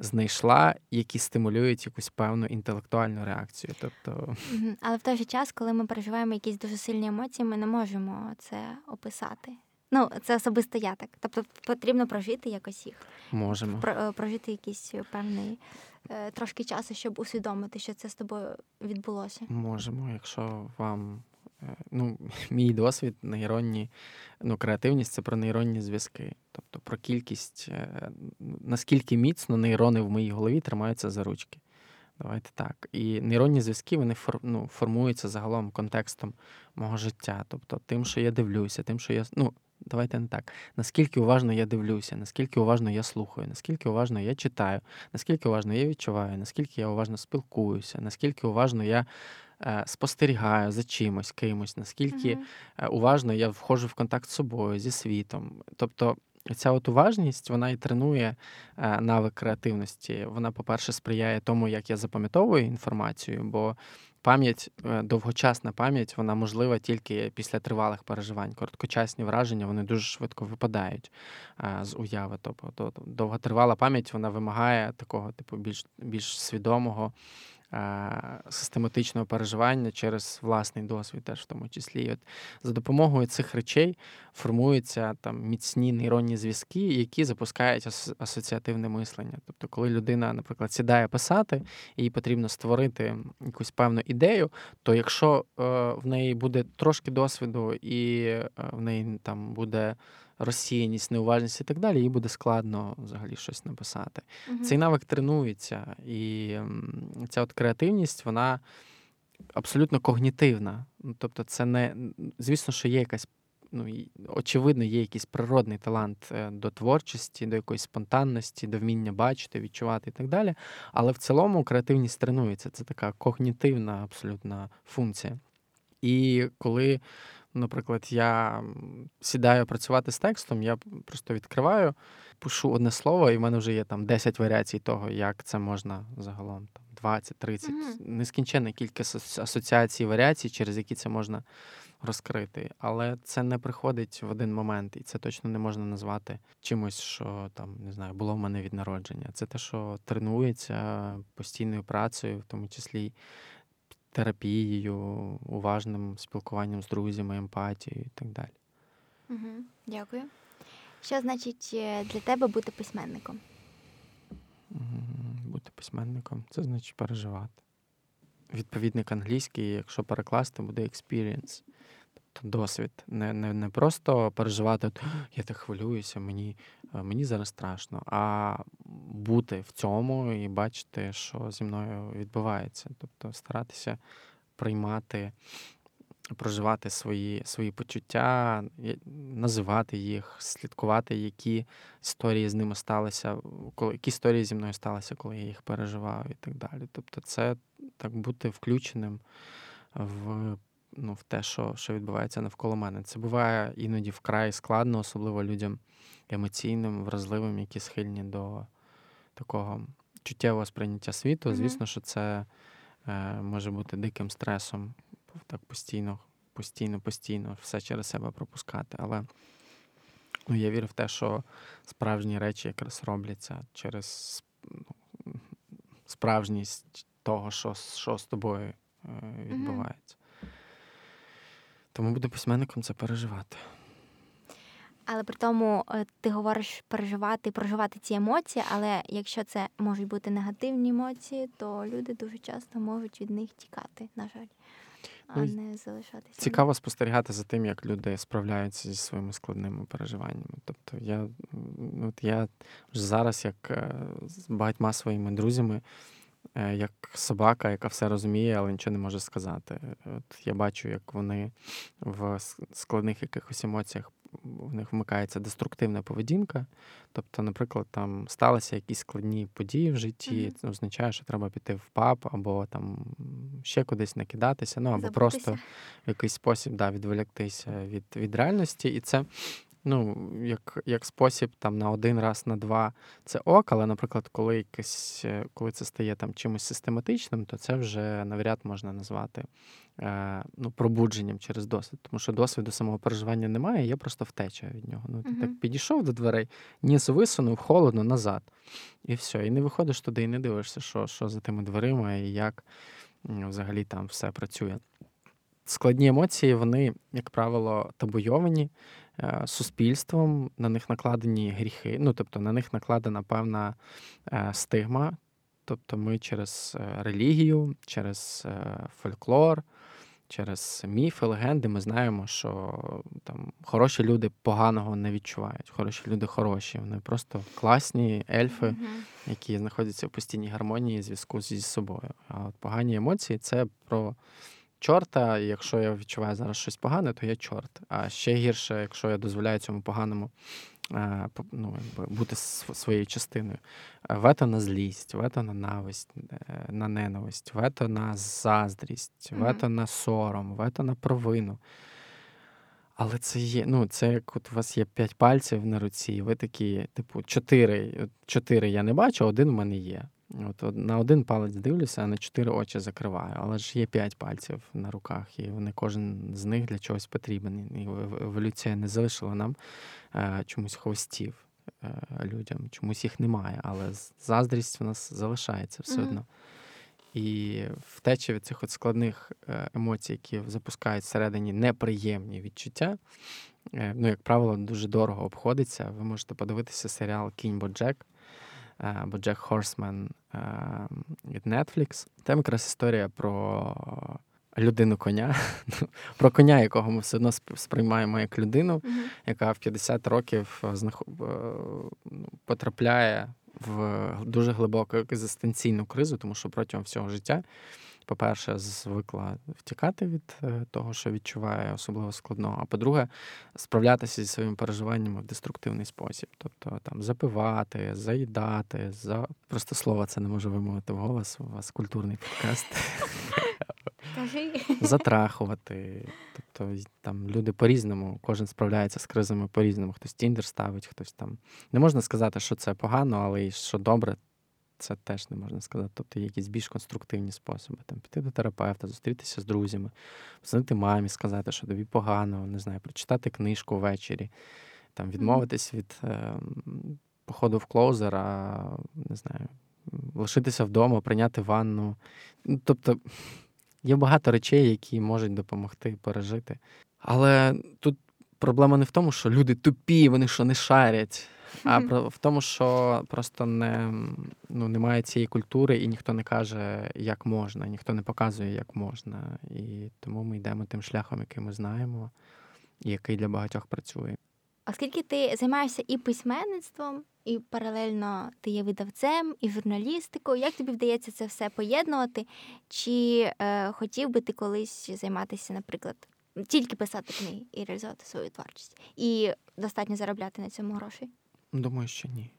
знайшла, які стимулюють якусь певну інтелектуальну реакцію. Тобто, але в той же час, коли ми переживаємо якісь дуже сильні емоції, ми не можемо це описати. Ну, це особисто я так. Тобто потрібно прожити якось їх. Можемо Про, прожити якийсь певний е, трошки часу, щоб усвідомити, що це з тобою відбулося. Можемо, якщо вам Е, ну, мій досвід, нейронні, ну, креативність це про нейронні зв'язки. Тобто про кількість, е, наскільки міцно нейрони в моїй голові тримаються за ручки. Давайте так. І нейронні зв'язки вони ну, формуються загалом контекстом мого життя. Тобто тим, що я дивлюся, тим, що я. Ну, давайте не так. Наскільки уважно я дивлюся, наскільки уважно я слухаю, наскільки уважно я читаю, наскільки уважно я відчуваю, наскільки я уважно спілкуюся, наскільки уважно я е, спостерігаю за чимось, кимось, наскільки е, уважно я входжу в контакт з собою, зі світом. Тобто Ця от уважність вона і тренує е, навик креативності. Вона, по-перше, сприяє тому, як я запам'ятовую інформацію, бо пам'ять, е, довгочасна пам'ять, вона можлива тільки після тривалих переживань. Короткочасні враження вони дуже швидко випадають е, з уяви. Тобто довготривала пам'ять вона вимагає такого, типу, більш більш свідомого систематичного переживання через власний досвід, теж в тому числі. І от За допомогою цих речей формуються там міцні нейронні зв'язки, які запускають асоціативне мислення. Тобто, коли людина, наприклад, сідає писати, і їй потрібно створити якусь певну ідею, то якщо е, в неї буде трошки досвіду, і е, в неї там буде розсіяність, неуважність і так далі, їй буде складно взагалі щось написати. Угу. Цей навик тренується, і ця от креативність, вона абсолютно когнітивна. Ну, тобто, це не звісно, що є якась. Ну, очевидно, є якийсь природний талант е, до творчості, до якоїсь спонтанності, до вміння бачити, відчувати і так далі. Але в цілому креативність тренується. Це така когнітивна абсолютна функція. І коли Наприклад, я сідаю працювати з текстом, я просто відкриваю, пишу одне слово, і в мене вже є там 10 варіацій того, як це можна загалом там 20, 30, mm-hmm. нескінченна кількість асоціацій, варіацій, через які це можна розкрити. Але це не приходить в один момент, і це точно не можна назвати чимось, що там не знаю, було в мене від народження. Це те, що тренується постійною працею, в тому числі терапією, уважним спілкуванням з друзями, емпатією і так далі. Угу, Дякую. Що значить е, для тебе бути письменником? Бути письменником це значить переживати. Відповідник англійський, якщо перекласти, буде experience досвід. Не не, не просто переживати, я так хвилююся, мені мені зараз страшно, а бути в цьому і бачити, що зі мною відбувається. Тобто старатися приймати, проживати свої свої почуття, називати їх, слідкувати, які історії з ними сталися, коли які історії зі мною сталися, коли я їх переживав, і так далі. Тобто, це так бути включеним в ну, в те, що що відбувається навколо мене. Це буває іноді вкрай складно, особливо людям емоційним, вразливим, які схильні до такого чуттєвого сприйняття світу. Mm-hmm. Звісно, що це е, може бути диким стресом, так постійно, постійно, постійно все через себе пропускати. Але ну, я вірю в те, що справжні речі якраз робляться через ну, справжність того, що що з тобою е, відбувається. Тому буду письменником це переживати. Але при тому е, ти говориш переживати, проживати ці емоції, але якщо це можуть бути негативні емоції, то люди дуже часто можуть від них тікати, на жаль, а ну, не залишатися. Цікаво спостерігати за тим, як люди справляються зі своїми складними переживаннями. Тобто я от я зараз, як е, з багатьма своїми друзями. Е, як собака, яка все розуміє, але нічого не може сказати. От Я бачу, як вони в складних якихось емоціях в них вмикається деструктивна поведінка. Тобто, наприклад, там сталися якісь складні події в житті, mm-hmm. це означає, що треба піти в паб, або там ще кудись накидатися, ну або Забутися. просто в якийсь спосіб да, відволіктися від, від реальності. І це ну, як як спосіб там на один раз, на два це ок, але, наприклад, коли якесь, е, коли це стає там чимось систематичним, то це вже навряд можна назвати е, ну, пробудженням через досвід. Тому що досвіду самого переживання немає, є просто втеча від нього. Ну, Ти uh так підійшов до дверей, ніс висунув, холодно, назад. І все. І не виходиш туди, і не дивишся, що, що за тими дверима і як взагалі там все працює. Складні емоції, вони, як правило, табуйовані, суспільством, на них накладені гріхи, ну тобто на них накладена певна е, стигма. Тобто ми через е, релігію, через фольклор, через міфи, легенди ми знаємо, що там хороші люди поганого не відчувають. Хороші люди хороші. Вони просто класні ельфи, які знаходяться в постійній гармонії зв'язку зі собою. А от погані емоції це про чорта. І якщо я відчуваю зараз щось погане, то я чорт. А ще гірше, якщо я дозволяю цьому поганому Е, ну, бути своєю частиною. Е, вето на злість, вето на нависть, е, на ненависть, вето на заздрість, вето mm-hmm. на сором, вето на провину. Але це є, ну, це як от у вас є п'ять пальців на руці, і ви такі, типу, чотири чотири я не бачу, один в мене є. От На один палець дивлюся, а на чотири очі закриваю. Але ж є п'ять пальців на руках, і вони кожен з них для чогось потрібен. І еволюція не залишила нам е, чомусь хвостів е, людям, чомусь їх немає, але заздрість у нас залишається все одно. І втеча від цих от складних е, емоцій, які запускають всередині неприємні відчуття, е, ну, як правило, дуже дорого обходиться. Ви можете подивитися серіал Кінь Боджек або Боджек Хорсмен від Netflix. Там якраз історія про людину коня, про коня, якого ми все одно сприймаємо як людину, mm-hmm. яка в 50 років е. Е, ну, потрапляє в дуже глибоку екзистенційну кризу, тому що протягом всього життя по-перше, звикла втікати від е, того, що відчуває особливо складного. А по-друге, справлятися зі своїми переживаннями в деструктивний спосіб. Тобто там запивати, заїдати, за просто слова це не можу вимовити в голос. У вас культурний подкаст. Затрахувати. Тобто там люди по-різному, кожен справляється з кризами по-різному. Хтось тіндер ставить, хтось там. Не можна сказати, що це погано, але і що добре, це теж не можна сказати. Тобто є якісь більш конструктивні способи. Там Піти до терапевта, зустрітися з друзями, позвонити мамі, сказати, що тобі погано, не знаю, прочитати книжку ввечері, там відмовитись від е, походу в клоузер, а не знаю, лишитися вдома, прийняти ванну. Ну, Тобто є багато речей, які можуть допомогти пережити. Але тут проблема не в тому, що люди тупі, вони що не шарять. А про в тому, що просто не ну, немає цієї культури, і ніхто не каже, як можна, ніхто не показує, як можна. І тому ми йдемо тим шляхом, який ми знаємо, і який для багатьох працює. Оскільки ти займаєшся і письменництвом, і паралельно ти є видавцем, і журналістикою, як тобі вдається це все поєднувати? Чи е, хотів би ти колись займатися, наприклад, тільки писати книги і реалізувати свою творчість, і достатньо заробляти на цьому гроші? Думаю, що ні.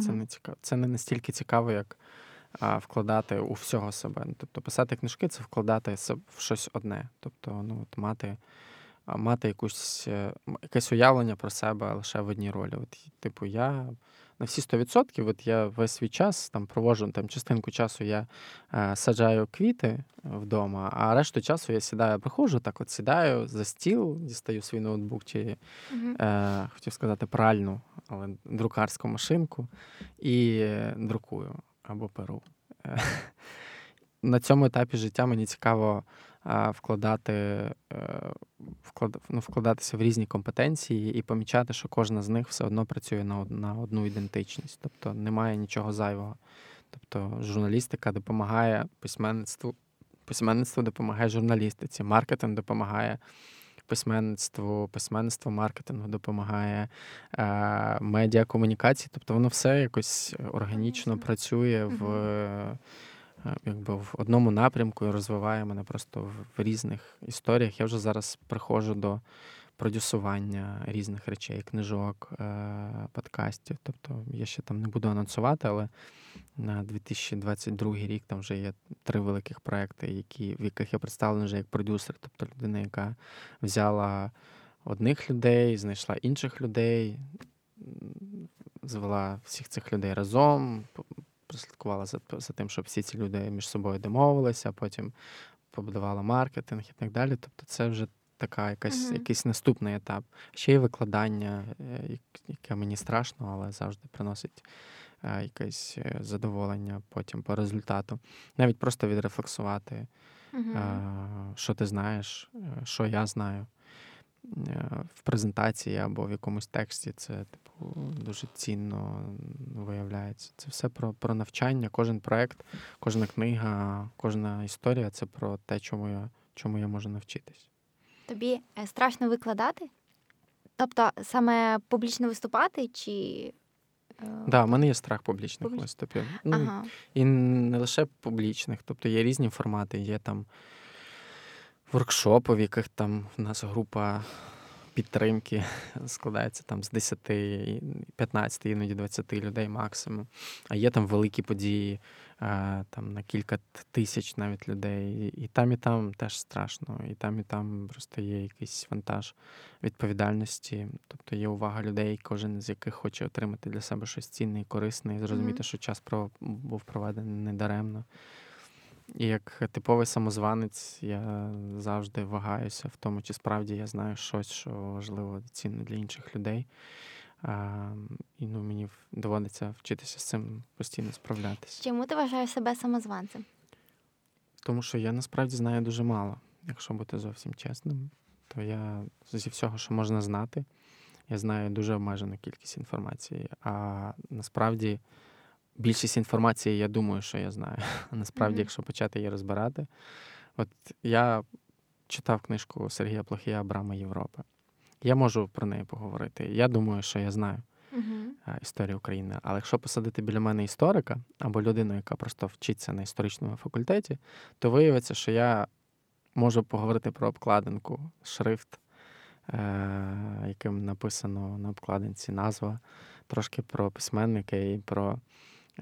Це не цікаво. Це не настільки цікаво, як а, вкладати у всього себе. Тобто писати книжки це вкладати в щось одне. Тобто, ну от мати мати якусь е, якесь уявлення про себе лише в одній ролі. От, Типу, я на всі 100%, от я весь свій час там провожу там частинку часу, я е, саджаю квіти вдома, а решту часу я сідаю, приходжу, так от сідаю за стіл, дістаю свій ноутбук чи е, хотів сказати пральну, але друкарську машинку і друкую або перу. Е, на цьому етапі життя мені цікаво вкладати, е, вклад, ну, вкладатися в різні компетенції і помічати, що кожна з них все одно працює на на одну ідентичність. Тобто немає нічого зайвого. Тобто журналістика допомагає письменництву, письменництво допомагає журналістиці, маркетинг допомагає. Письменництву, письменництво маркетингу допомагає е, медіакомунікації, тобто воно все якось органічно працює в якби в одному напрямку і розвиває мене просто в різних історіях. Я вже зараз приходжу до продюсування різних речей, книжок, е, подкастів. Тобто я ще там не буду анонсувати, але на 2022 рік там вже є три великих проекти, які, в яких я представлений вже як продюсер, тобто людина, яка взяла одних людей, знайшла інших людей. Звела всіх цих людей разом, прослідкувала за за тим, щоб всі ці люди між собою домовилися, потім побудувала маркетинг і так далі. Тобто, це вже така якась, uh-huh. якийсь наступний етап. Ще й викладання, е, яке мені страшно, але завжди приносить е, якесь е, задоволення потім по результату. Навіть просто відрефлексувати, uh-huh. що ти знаєш, що я знаю. В презентації або в якомусь тексті це типу дуже цінно виявляється. Це все про про навчання, кожен проект, кожна книга, кожна історія це про те, чому я чому я можу навчитись. Тобі е, страшно викладати? Тобто саме публічно виступати чи. Так, да, в мене є страх публічних Публіч... виступів. Ну, Ага. І не лише публічних, тобто є різні формати, є там воркшопи, в яких там в нас група підтримки складається там з 10, 15, іноді 20 людей максимум. А є там великі події там на кілька тисяч навіть людей. І там, і там теж страшно. І там, і там просто є якийсь вантаж відповідальності. Тобто є увага людей, кожен з яких хоче отримати для себе щось цінне і корисне, і зрозуміти, mm-hmm. що час був проведений недаремно. І як типовий самозванець, я завжди вагаюся в тому, чи справді я знаю щось, що важливо цінне для інших людей. А, І ну, мені доводиться вчитися з цим постійно справлятися. Чому ти вважаєш себе самозванцем? Тому що я насправді знаю дуже мало. Якщо бути зовсім чесним, то я зі всього, що можна знати, я знаю дуже обмежену кількість інформації. А насправді більшість інформації я думаю, що я знаю. Насправді, mm-hmm. якщо почати її розбирати, от я читав книжку Сергія Плохія Абрама Європи. Я можу про неї поговорити. Я думаю, що я знаю uh-huh. історію України. Але якщо посадити біля мене історика або людину, яка просто вчиться на історичному факультеті, то виявиться, що я можу поговорити про обкладинку, шрифт, е- яким написано на обкладинці назва, трошки про письменника і про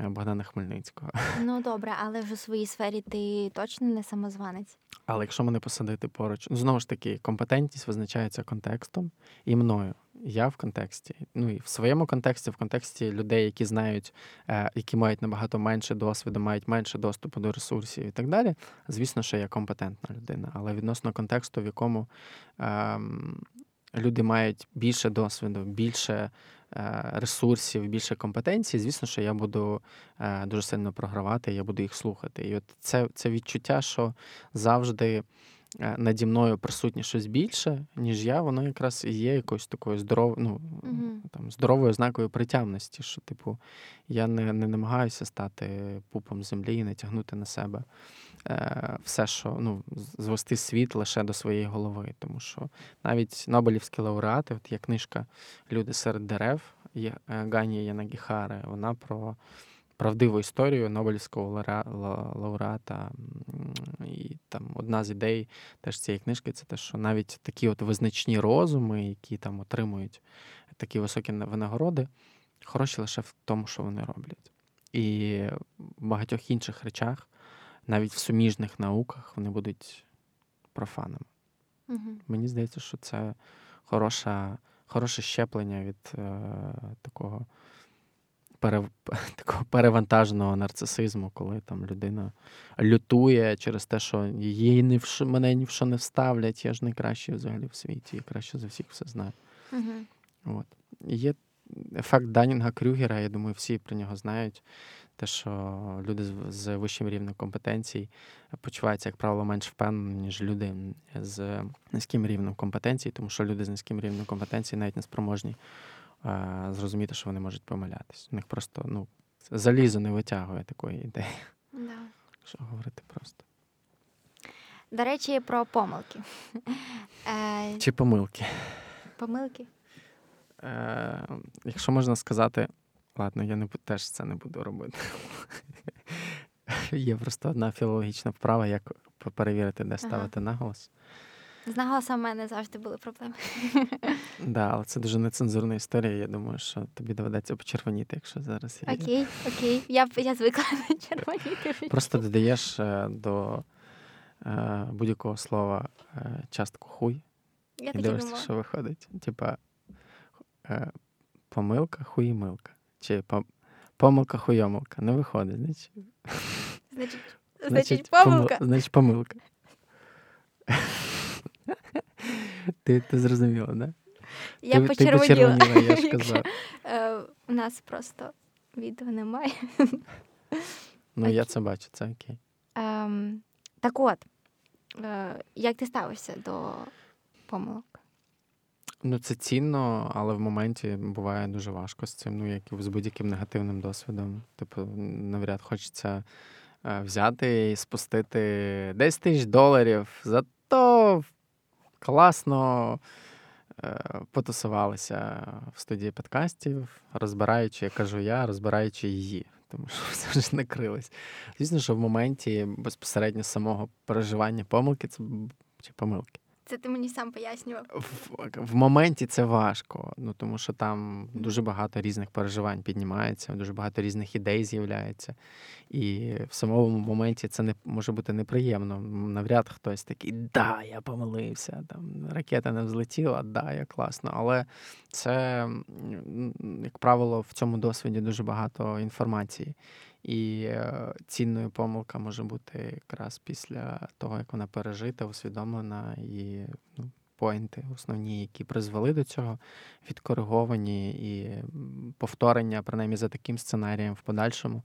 Богдана Хмельницького. Ну добре, але вже у своїй сфері ти точно не самозванець. Але якщо мене посадити поруч, ну знову ж таки, компетентність визначається контекстом і мною. Я в контексті, ну і в своєму контексті, в контексті людей, які знають, е, які мають набагато менше досвіду, мають менше доступу до ресурсів і так далі. Звісно, що я компетентна людина, але відносно контексту, в якому е, люди мають більше досвіду, більше Е, ресурсів, більше компетенцій, звісно, що я буду е, дуже сильно програвати, я буду їх слухати. І от це, це відчуття, що завжди. Е, наді мною присутнє щось більше, ніж я, воно якраз і є якоюсь такою здоров... ну, uh-huh. там, здоровою ознакою притямності, що, типу, я не не намагаюся стати пупом землі і не тягнути на себе е, все, що ну, звести світ лише до своєї голови. Тому що навіть Нобелівські лауреати, от є книжка Люди серед дерев е, Гані Янагіхари, вона про правдиву історію Нобелівського лауреата. І там одна з ідей теж цієї книжки це те, що навіть такі от визначні розуми, які там отримують такі високі винагороди, хороші лише в тому, що вони роблять. І в багатьох інших речах, навіть в суміжних науках, вони будуть профанами. Угу. Мені здається, що це хороша, хороше щеплення від е, такого пере, такого перевантаженого нарцисизму, коли там людина лютує через те, що її ні в мене ні в що не вставлять, я ж найкращий взагалі в світі, я краще за всіх все знаю. Угу. От. Є ефект Данінга Крюгера, я думаю, всі про нього знають. Те, що люди з вищим рівнем компетенцій почуваються, як правило, менш впевнені, ніж люди з низьким рівнем компетенцій, тому що люди з низьким рівнем компетенцій навіть не спроможні зрозуміти, що вони можуть помилятись. У них просто ну, залізо не витягує такої ідеї. Да. Що говорити просто. До речі, про помилки. Е, Чи помилки? Помилки. Е, Якщо можна сказати, ладно, я не теж це не буду робити. Є просто одна філологічна вправа, як перевірити, де ставити ага. наголос. З наголосом в мене завжди були проблеми. Да, але це дуже нецензурна історія. Я думаю, що тобі доведеться почервоніти, якщо зараз я. Окей, окей. Я я звикла на червоніти. Просто додаєш е, до е, будь-якого слова е, частку хуй я і дивишся, що виходить. Типа помилка, хуїмилка. Чи помилка, хуйомилка. Не виходить, значить. Значить, значить помилка. Значить, помилка. Ти ти зрозуміла, да? Я ти, почервоніла. Ти я ж казав. Е, у нас просто відео немає. Ну, я це бачу, це окей. Ем, так от, е, як ти ставишся до помилок? Ну, це цінно, але в моменті буває дуже важко з цим, ну, як і з будь-яким негативним досвідом. Типу, навряд хочеться е, взяти і спустити 10 тисяч доларів за то класно е, потусувалися в студії подкастів, розбираючи, я кажу я, розбираючи її. Тому що все ж накрилось. Звісно, що в моменті безпосередньо самого переживання помилки це чи помилки. Це ти мені сам пояснював. В, в моменті це важко, ну тому що там дуже багато різних переживань піднімається, дуже багато різних ідей з'являється. І в самому моменті це не може бути неприємно. Навряд хтось такий, да, я помилився, там ракета не взлетіла, да, я класно. Але це, як правило, в цьому досвіді дуже багато інформації. І е, цінною помилка може бути якраз після того, як вона пережита, усвідомлена, і ну, поінти основні, які призвели до цього, відкориговані, і повторення, принаймні за таким сценарієм в подальшому,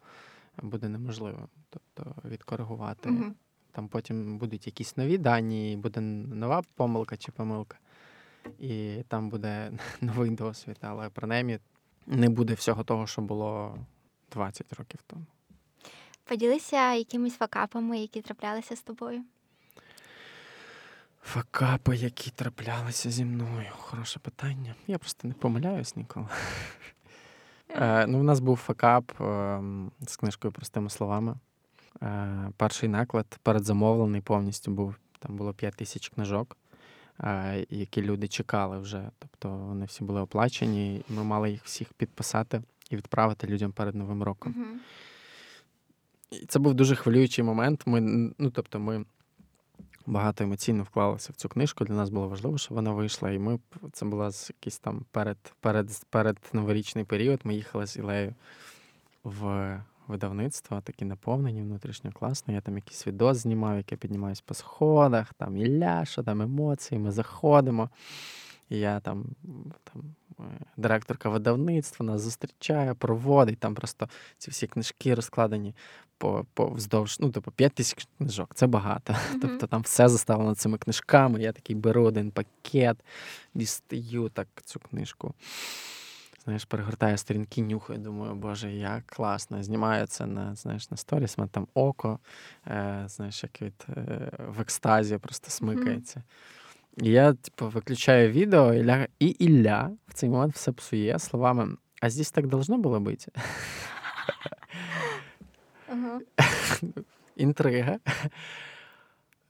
буде неможливо. Тобто відкоригувати. Угу. Там потім будуть якісь нові дані, буде нова помилка чи помилка, і там буде новий досвід, але принаймні не буде всього того, що було 20 років тому. Поділися якимись факапами, які траплялися з тобою. Факапи, які траплялися зі мною. Хороше питання. Я просто не помиляюсь ніколи. Е, ну, У нас був факап е, з книжкою простими словами. Е, Перший наклад передзамовлений повністю був. Там було 5 тисяч книжок, е, які люди чекали вже. Тобто вони всі були оплачені, і ми мали їх всіх підписати і відправити людям перед Новим роком. Uh-huh. І це був дуже хвилюючий момент. Ми, ну, тобто, ми багато емоційно вклалися в цю книжку. Для нас було важливо, щоб вона вийшла. І ми це була якийсь там перед перед, перед новорічний період. Ми їхали з Ілею в видавництво, такі наповнені, внутрішньо класно. Я там якийсь відос знімав, як я піднімаюсь по сходах, там Ілля, що там емоції, ми заходимо. Я там там директорка видавництва нас зустрічає, проводить. Там просто ці всі книжки розкладені по по вздовж, ну, тобто 5 тисяч книжок. Це багато. Mm-hmm. Тобто там все заставлено цими книжками. Я такий беру один пакет, дістаю так цю книжку. Знаєш, перегортаю сторінки, нюхаю, думаю, боже, як класно. Знімаю це на знаєш, на сторіс, мене там око, е, знаєш, як від е, в екстазі просто смикається. Mm-hmm. І я, типу, виключаю відео, Ілля, і Ілля в цей момент все псує словами: а здесь так должно було бути? Інтрига.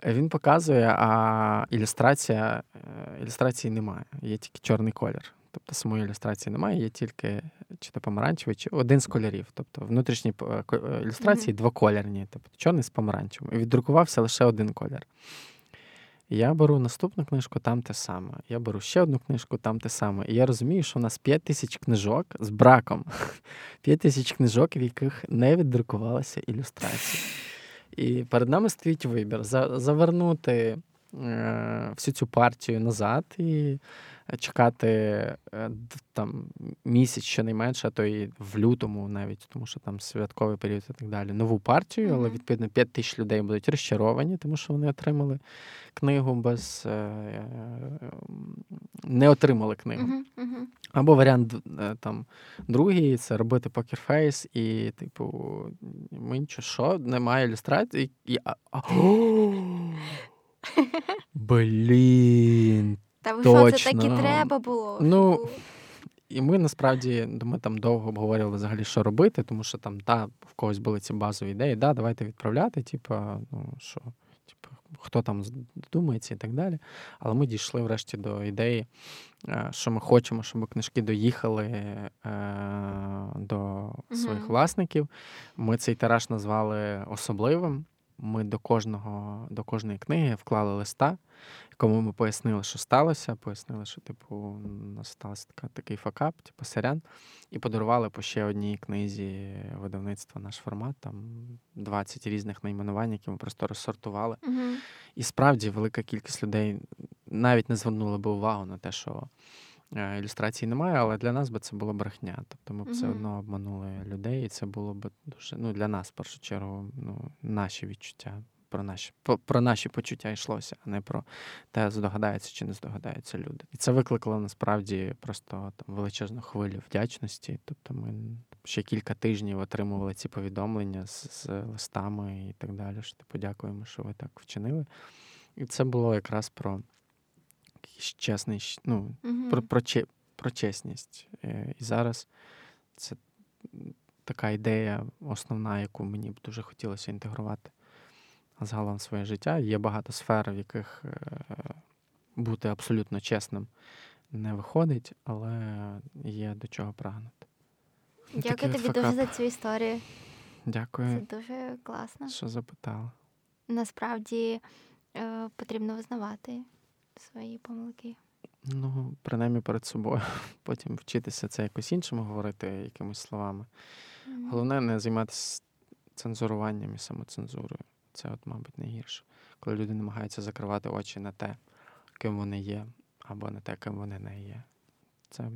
Він показує, а ілюстрація е, ілюстрації немає. Є тільки чорний колір. Тобто самої ілюстрації немає, є тільки чи то помаранчевий, чи один з кольорів. Тобто внутрішні е, е, ілюстрації mm-hmm. двоколірні, тобто чорний з помаранчевим. І віддрукувався лише один колір. Я беру наступну книжку, там те саме. Я беру ще одну книжку, там те саме. І я розумію, що у нас 5 тисяч книжок з браком. 5 тисяч книжок, в яких не віддрукувалися ілюстрації. І перед нами стоїть вибір: завернути е, всю цю партію назад і чекати е, там місяць щонайменше, а то і в лютому навіть, тому що там святковий період і так далі. Нову партію, mm-hmm. але відповідно 5 тисяч людей будуть розчаровані, тому що вони отримали книгу без е, не отримали книгу. Mm-hmm. Mm-hmm. Або варіант е, там другий це робити покерфейс, і, типу, ми нічого що, немає ілюстрації. І... Блін. Та ви що, це так і треба було? Ну, і ми насправді ми там довго обговорювали взагалі, що робити, тому що там, да, в когось були ці базові ідеї, да, давайте відправляти, типу, ну що, типу, хто там думається і так далі. Але ми дійшли врешті до ідеї, е, що ми хочемо, щоб книжки доїхали е, до своїх власників. Ми цей тираж назвали особливим. Ми до кожного, до кожної книги вклали листа, якому ми пояснили, що сталося. Пояснили, що типу у нас стався такий факап, типу сирян, і подарували по ще одній книзі видавництва наш формат. Там 20 різних найменувань, які ми просто розсортували. uh І справді велика кількість людей навіть не звернули би увагу на те, що. Е, ілюстрацій немає, але для нас би це було брехня. Тобто ми б все одно обманули людей, і це було б дуже ну, для нас, в першу чергу, ну, наші відчуття. Про наші про наші почуття йшлося, а не про те, здогадаються чи не здогадаються люди. І це викликало насправді просто там величезну хвилю вдячності. Тобто, ми ще кілька тижнів отримували ці повідомлення з, з листами і так далі. Що типу, дякуємо, що ви так вчинили. І це було якраз про чесний, ну, Мгм. про, про, про чесність. Е, І зараз це така ідея, основна, яку мені б дуже хотілося інтегрувати загалом в своє життя. Є багато сфер, в яких е, бути абсолютно чесним не виходить, але є до чого прагнути. Дякую тобі дуже за цю історію. Дякую. Це дуже класно. що запитала. Насправді е, потрібно визнавати свої помилки. Ну, принаймні перед собою. Потім вчитися це якось іншим говорити, якимись словами. Мгм. Головне не займатися цензуруванням і самоцензурою. Це, от, мабуть, найгірше. Коли люди намагаються закривати очі на те, ким вони є, або на те, ким вони не є. Це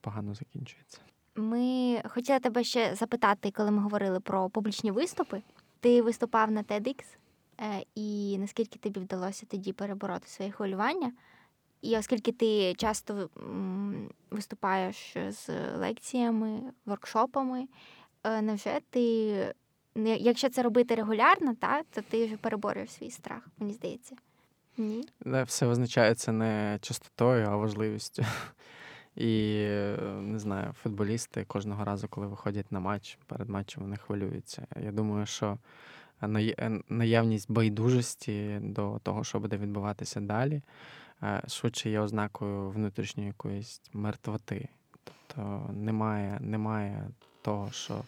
погано закінчується. Ми хотіли тебе ще запитати, коли ми говорили про публічні виступи. Ти виступав на TEDx, і наскільки тобі вдалося тоді перебороти свої хвилювання? І оскільки ти часто виступаєш з лекціями, воркшопами, е, невже ти, якщо це робити регулярно, так, то ти вже переборюєш свій страх, мені здається. Ні? Все визначається не частотою, а важливістю. І е, не знаю, футболісти кожного разу, коли виходять на матч, перед матчем вони хвилюються. Я думаю, що е, наявність байдужості до того, що буде відбуватися далі, е, швидше є ознакою внутрішньої якоїсь мертвоти. Тобто немає, немає того, що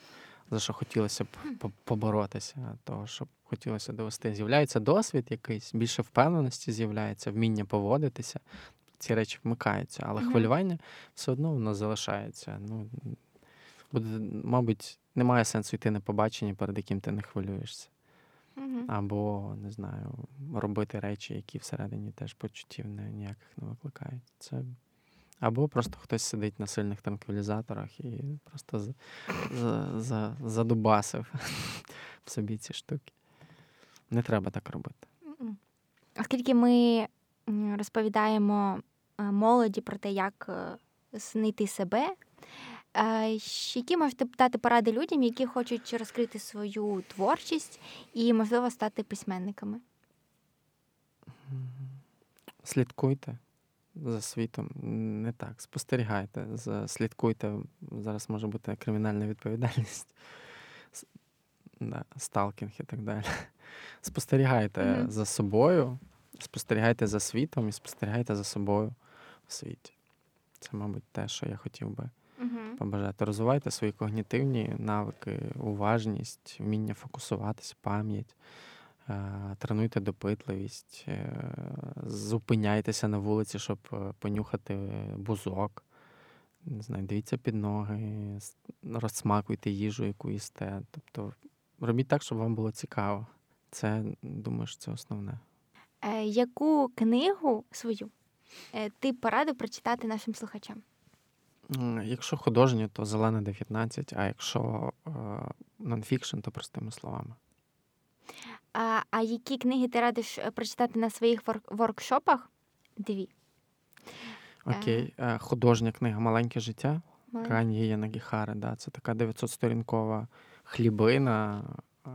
за що хотілося б по- поборотися, того, що б хотілося довести. З'являється досвід якийсь, більше впевненості з'являється, вміння поводитися. Ці речі вмикаються, але Мгм. хвилювання все одно воно залишається. Ну, буде, мабуть, немає сенсу йти на побачення, перед яким ти не хвилюєшся. Угу. Або, не знаю, робити речі, які всередині теж почуттів не, ніяких не викликають. Це... Або просто хтось сидить на сильних транквілізаторах і просто за, за, за, задубасив в собі ці штуки. Не треба так робити. Оскільки ми розповідаємо е, молоді про те, як е, знайти себе, які можете дати поради людям, які хочуть розкрити свою творчість і, можливо, стати письменниками? Слідкуйте за світом. Не так. Спостерігайте, слідкуйте. Зараз може бути кримінальна відповідальність, да, сталкінг і так далі. Спостерігайте Мгм. за собою, спостерігайте за світом і спостерігайте за собою в світі. Це, мабуть, те, що я хотів би Угу. побажати. Розвивайте свої когнітивні навики, уважність, вміння фокусуватись, пам'ять, е, тренуйте допитливість, е, зупиняйтеся на вулиці, щоб е, понюхати бузок. Не знаю, дивіться під ноги, розсмакуйте їжу, яку їсте. Тобто робіть так, щоб вам було цікаво. Це, думаю, що це основне. Е, яку книгу свою ти порадив прочитати нашим слухачам? Якщо художньо, то зелена 19, а якщо е, нонфікшн, то простими словами. А, а які книги ти радиш е, прочитати на своїх вор- воркшопах? Дві. Окей, е, художня книга Маленьке життя Кан'є Нагіхари. Да, це така 900-сторінкова хлібина, е,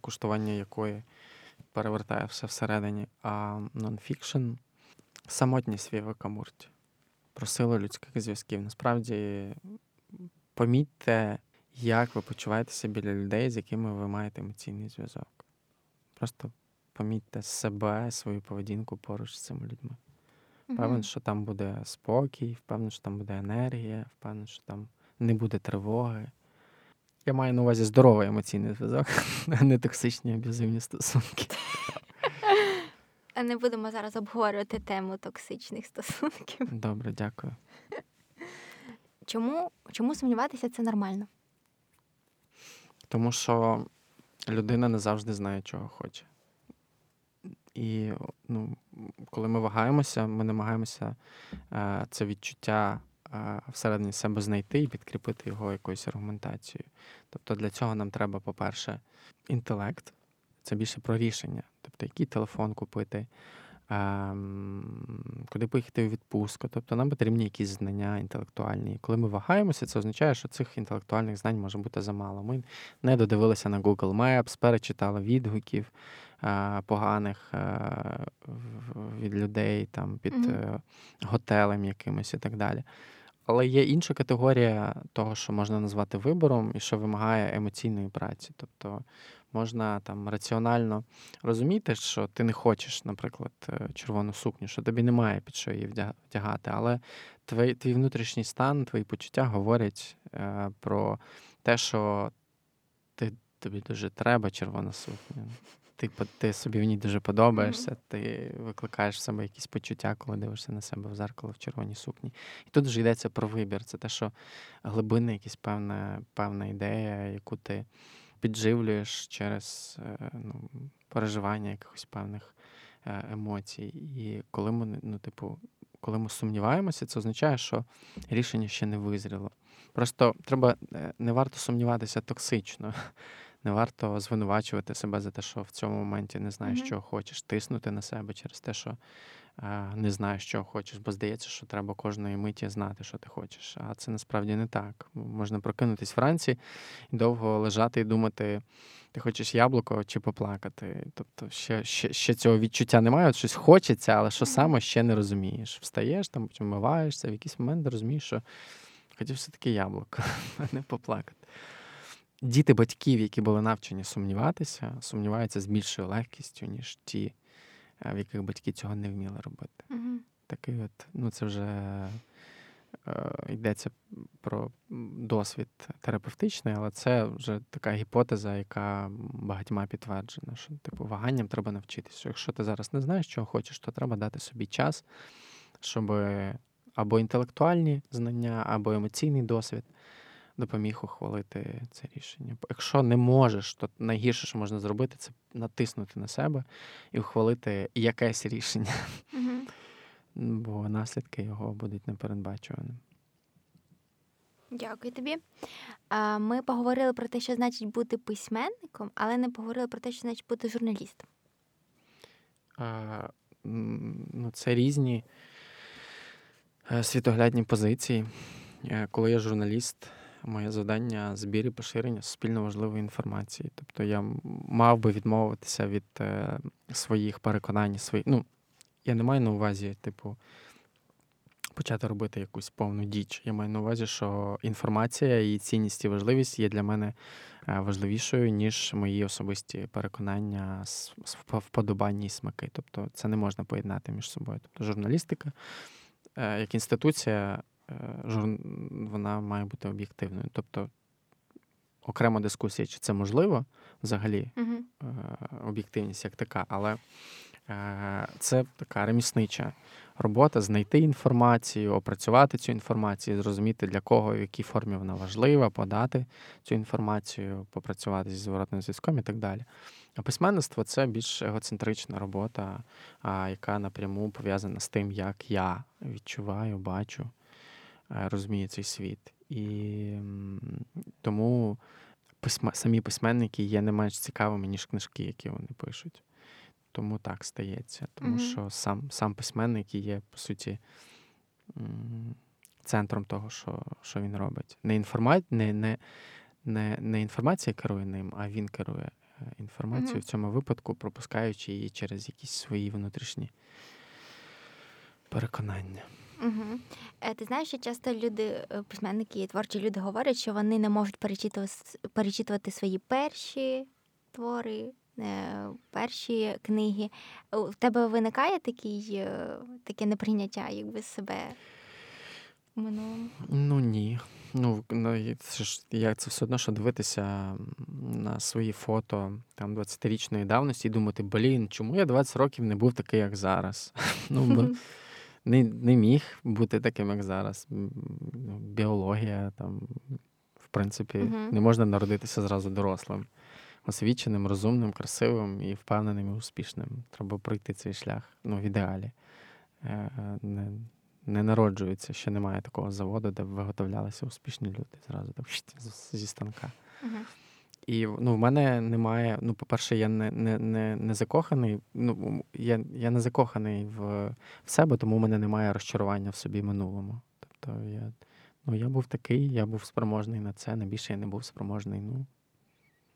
куштування якої перевертає все всередині. А нонфікшн самотність Віви Камурті. Про силу людських зв'язків. Насправді, помітьте, як ви почуваєтеся біля людей, з якими ви маєте емоційний зв'язок. Просто помітьте себе, свою поведінку поруч з цими людьми. Впевнений, що там буде спокій, впевнений, що там буде енергія, впевнений, що там не буде тривоги. Я маю на увазі здоровий емоційний зв'язок, а не токсичні аб'юзивні стосунки. Не будемо зараз обговорювати тему токсичних стосунків. Добре, дякую. Чому, чому сумніватися це нормально? Тому що людина не завжди знає, чого хоче. І ну, коли ми вагаємося, ми намагаємося е, це відчуття е, всередині себе знайти і підкріпити його якоюсь аргументацією. Тобто для цього нам треба, по-перше, інтелект, це більше про рішення. Тобто, який телефон купити, ем, куди поїхати у відпустку. Тобто нам потрібні якісь знання інтелектуальні. І коли ми вагаємося, це означає, що цих інтелектуальних знань може бути замало. Ми не додивилися на Google Maps, перечитали відгуків, поганих від людей, там під mm-hmm. готелем якимось і так далі. Але є інша категорія того, що можна назвати вибором, і що вимагає емоційної праці. Тобто можна там раціонально розуміти, що ти не хочеш, наприклад, е, червону сукню, що тобі немає під що її вдягати, але твій, твій внутрішній стан, твої почуття говорять е, про те, що ти, тобі дуже треба червона сукня ти ти собі в ній дуже подобаєшся, ти викликаєш в себе якісь почуття, коли дивишся на себе в зеркало в червоній сукні. І тут вже йдеться про вибір. Це те, що глибинна якась певна певна ідея, яку ти підживлюєш через е, ну, переживання якихось певних е, емоцій. І коли ми, ну, типу, коли ми сумніваємося, це означає, що рішення ще не визріло. Просто треба е, не варто сумніватися токсично не варто звинувачувати себе за те, що в цьому моменті не знаєш, mm-hmm. що хочеш, тиснути на себе через те, що не знаєш, що хочеш, бо здається, що треба кожної миті знати, що ти хочеш. А це насправді не так. Можна прокинутись вранці і довго лежати і думати. Ти хочеш яблуко чи поплакати. Тобто ще ще, ще цього відчуття немає, От щось хочеться, але що саме ще не розумієш. Встаєш, там потім вмиваєшся, в якийсь момент розумієш, що хотів все-таки яблуко, а не поплакати. Діти батьків, які були навчені сумніватися, сумніваються з більшою легкістю, ніж ті, в яких батьки цього не вміли робити. Угу. Такий от, ну це вже е, йдеться про досвід терапевтичний, але це вже така гіпотеза, яка багатьма підтверджена, що типу ваганням треба навчитися. Якщо ти зараз не знаєш, чого хочеш, то треба дати собі час, щоб або інтелектуальні знання, або емоційний досвід допоміг ухвалити це рішення. Якщо не можеш, то найгірше, що можна зробити, це натиснути на себе і ухвалити якесь рішення, угу. бо наслідки його будуть непередбачуваними. Дякую тобі. Ми поговорили про те, що значить бути письменником, але не поговорили про те, що значить бути журналістом. А, ну, Це різні е, світоглядні позиції. Е, коли я журналіст, моє завдання збір і поширення суспільно важливої інформації. Тобто я мав би відмовитися від е, своїх переконань, свої... ну, я не маю на увазі, типу, почати робити якусь повну діч. Я маю на увазі, що інформація, її цінність і важливість є для мене е, важливішою, ніж мої особисті переконання, вподобання і смаки. Тобто це не можна поєднати між собою. Тобто журналістика е, як інституція вона має бути об'єктивною. Тобто окрема дискусія, чи це можливо взагалі uh об'єктивність як така, але е, це така реміснича робота знайти інформацію, опрацювати цю інформацію, зрозуміти, для кого в якій формі вона важлива, подати цю інформацію, попрацювати зі зворотним зв'язком і так далі. А письменництво це більш егоцентрична робота, яка напряму пов'язана з тим, як я відчуваю, бачу. Е, розуміє цей світ. І тому письма, самі письменники є не менш цікавими, ніж книжки, які вони пишуть. Тому так стається. Тому mm-hmm. що сам сам письменник є, по суті, центром того, що що він робить. Не інформа... не, не, не, не інформація керує ним, а він керує е, інформацією mm-hmm. в цьому випадку, пропускаючи її через якісь свої внутрішні переконання. Угу. Ти знаєш, що часто люди, е, письменники і творчі люди говорять, що вони не можуть перечитувати перечитувати свої перші твори, е, перші книги. У тебе виникає такий, таке неприйняття, якби себе в минулому? Ну ні. Ну, ну це ж як це все одно, що дивитися на свої фото там 20-річної давності і думати, блін, чому я 20 років не був такий, як зараз? Ну, бо не не міг бути таким, як зараз. Ну, біологія там, в принципі, uh-huh. не можна народитися зразу дорослим, освіченим, розумним, красивим і впевненим і успішним. Треба пройти цей шлях ну, в ідеалі. Е, не не народжується, ще немає такого заводу, де б виготовлялися успішні люди зразу так, зі станка. Uh-huh. І ну, в мене немає. Ну, по-перше, я не не, не, не закоханий. Ну, Я я не закоханий в в себе, тому в мене немає розчарування в собі минулому. Тобто я ну, я був такий, я був спроможний на це, на більше я не був спроможний. Ну,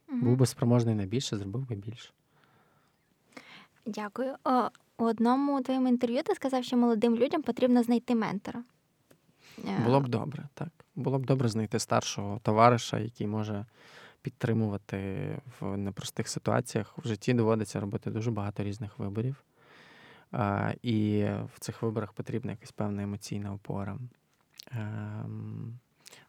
угу. Був би спроможний на більше, зробив би більше. Дякую. О, у одному твоєму інтерв'ю ти сказав, що молодим людям потрібно знайти ментора. Е, Було б добре, так. Було б добре знайти старшого товариша, який може підтримувати в непростих ситуаціях. В житті доводиться робити дуже багато різних виборів. І в цих виборах потрібна якась певна емоційна опора. Ем,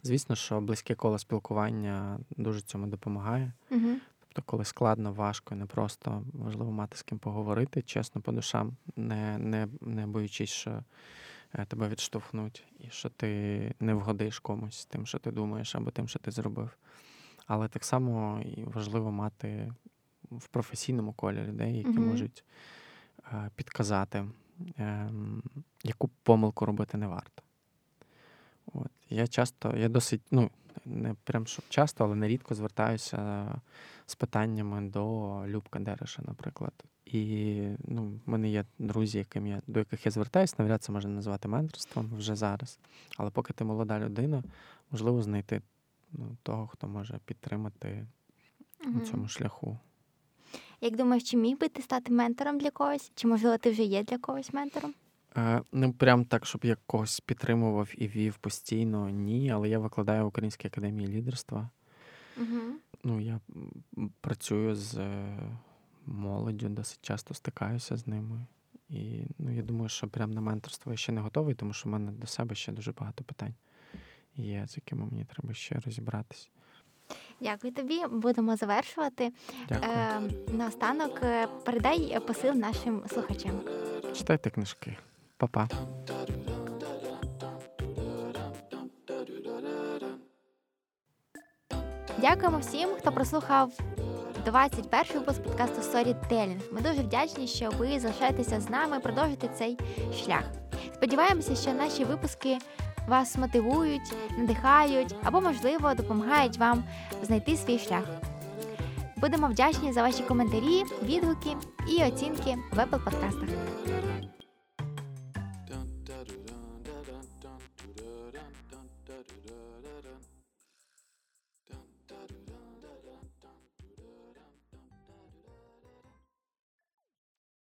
звісно, що близьке коло спілкування дуже цьому допомагає. Угу. Тобто, коли складно, важко, не просто важливо мати з ким поговорити, чесно по душам, не не, не боючись, що е, тебе відштовхнуть, і що ти не вгодиш комусь тим, що ти думаєш, або тим, що ти зробив. Але так само і важливо мати в професійному колі людей, які uh можуть е, підказати, е, яку помилку робити не варто. От. Я часто, я досить, ну, не прям щоб часто, але нерідко звертаюся з питаннями до Любка Дереша, наприклад. І ну, в мене є друзі, яким я, до яких я звертаюся, навряд це можна назвати менторством вже зараз. Але поки ти молода людина, можливо знайти ну, того, хто може підтримати угу. на цьому шляху. Як думаєш, чи міг би ти стати ментором для когось? Чи можливо ти вже є для когось ментором? Е, Не прям так, щоб я когось підтримував і вів постійно, ні. Але я викладаю в Українській академії лідерства. Угу. Ну, я працюю з е, молоддю, досить часто стикаюся з ними. І ну, я думаю, що прям на менторство я ще не готовий, тому що в мене до себе ще дуже багато питань є, з якими мені треба ще розібратися. Дякую тобі. Будемо завершувати. Дякую. Е, Наостанок е, передай посил нашим слухачам. Читайте книжки. Па-па. Дякуємо всім, хто прослухав 21 випуск подкасту Storytelling. Ми дуже вдячні, що ви залишаєтеся з нами, продовжуєте цей шлях. Сподіваємося, що наші випуски вас мотивують, надихають або, можливо, допомагають вам знайти свій шлях. Будемо вдячні за ваші коментарі, відгуки і оцінки в Apple подкастах.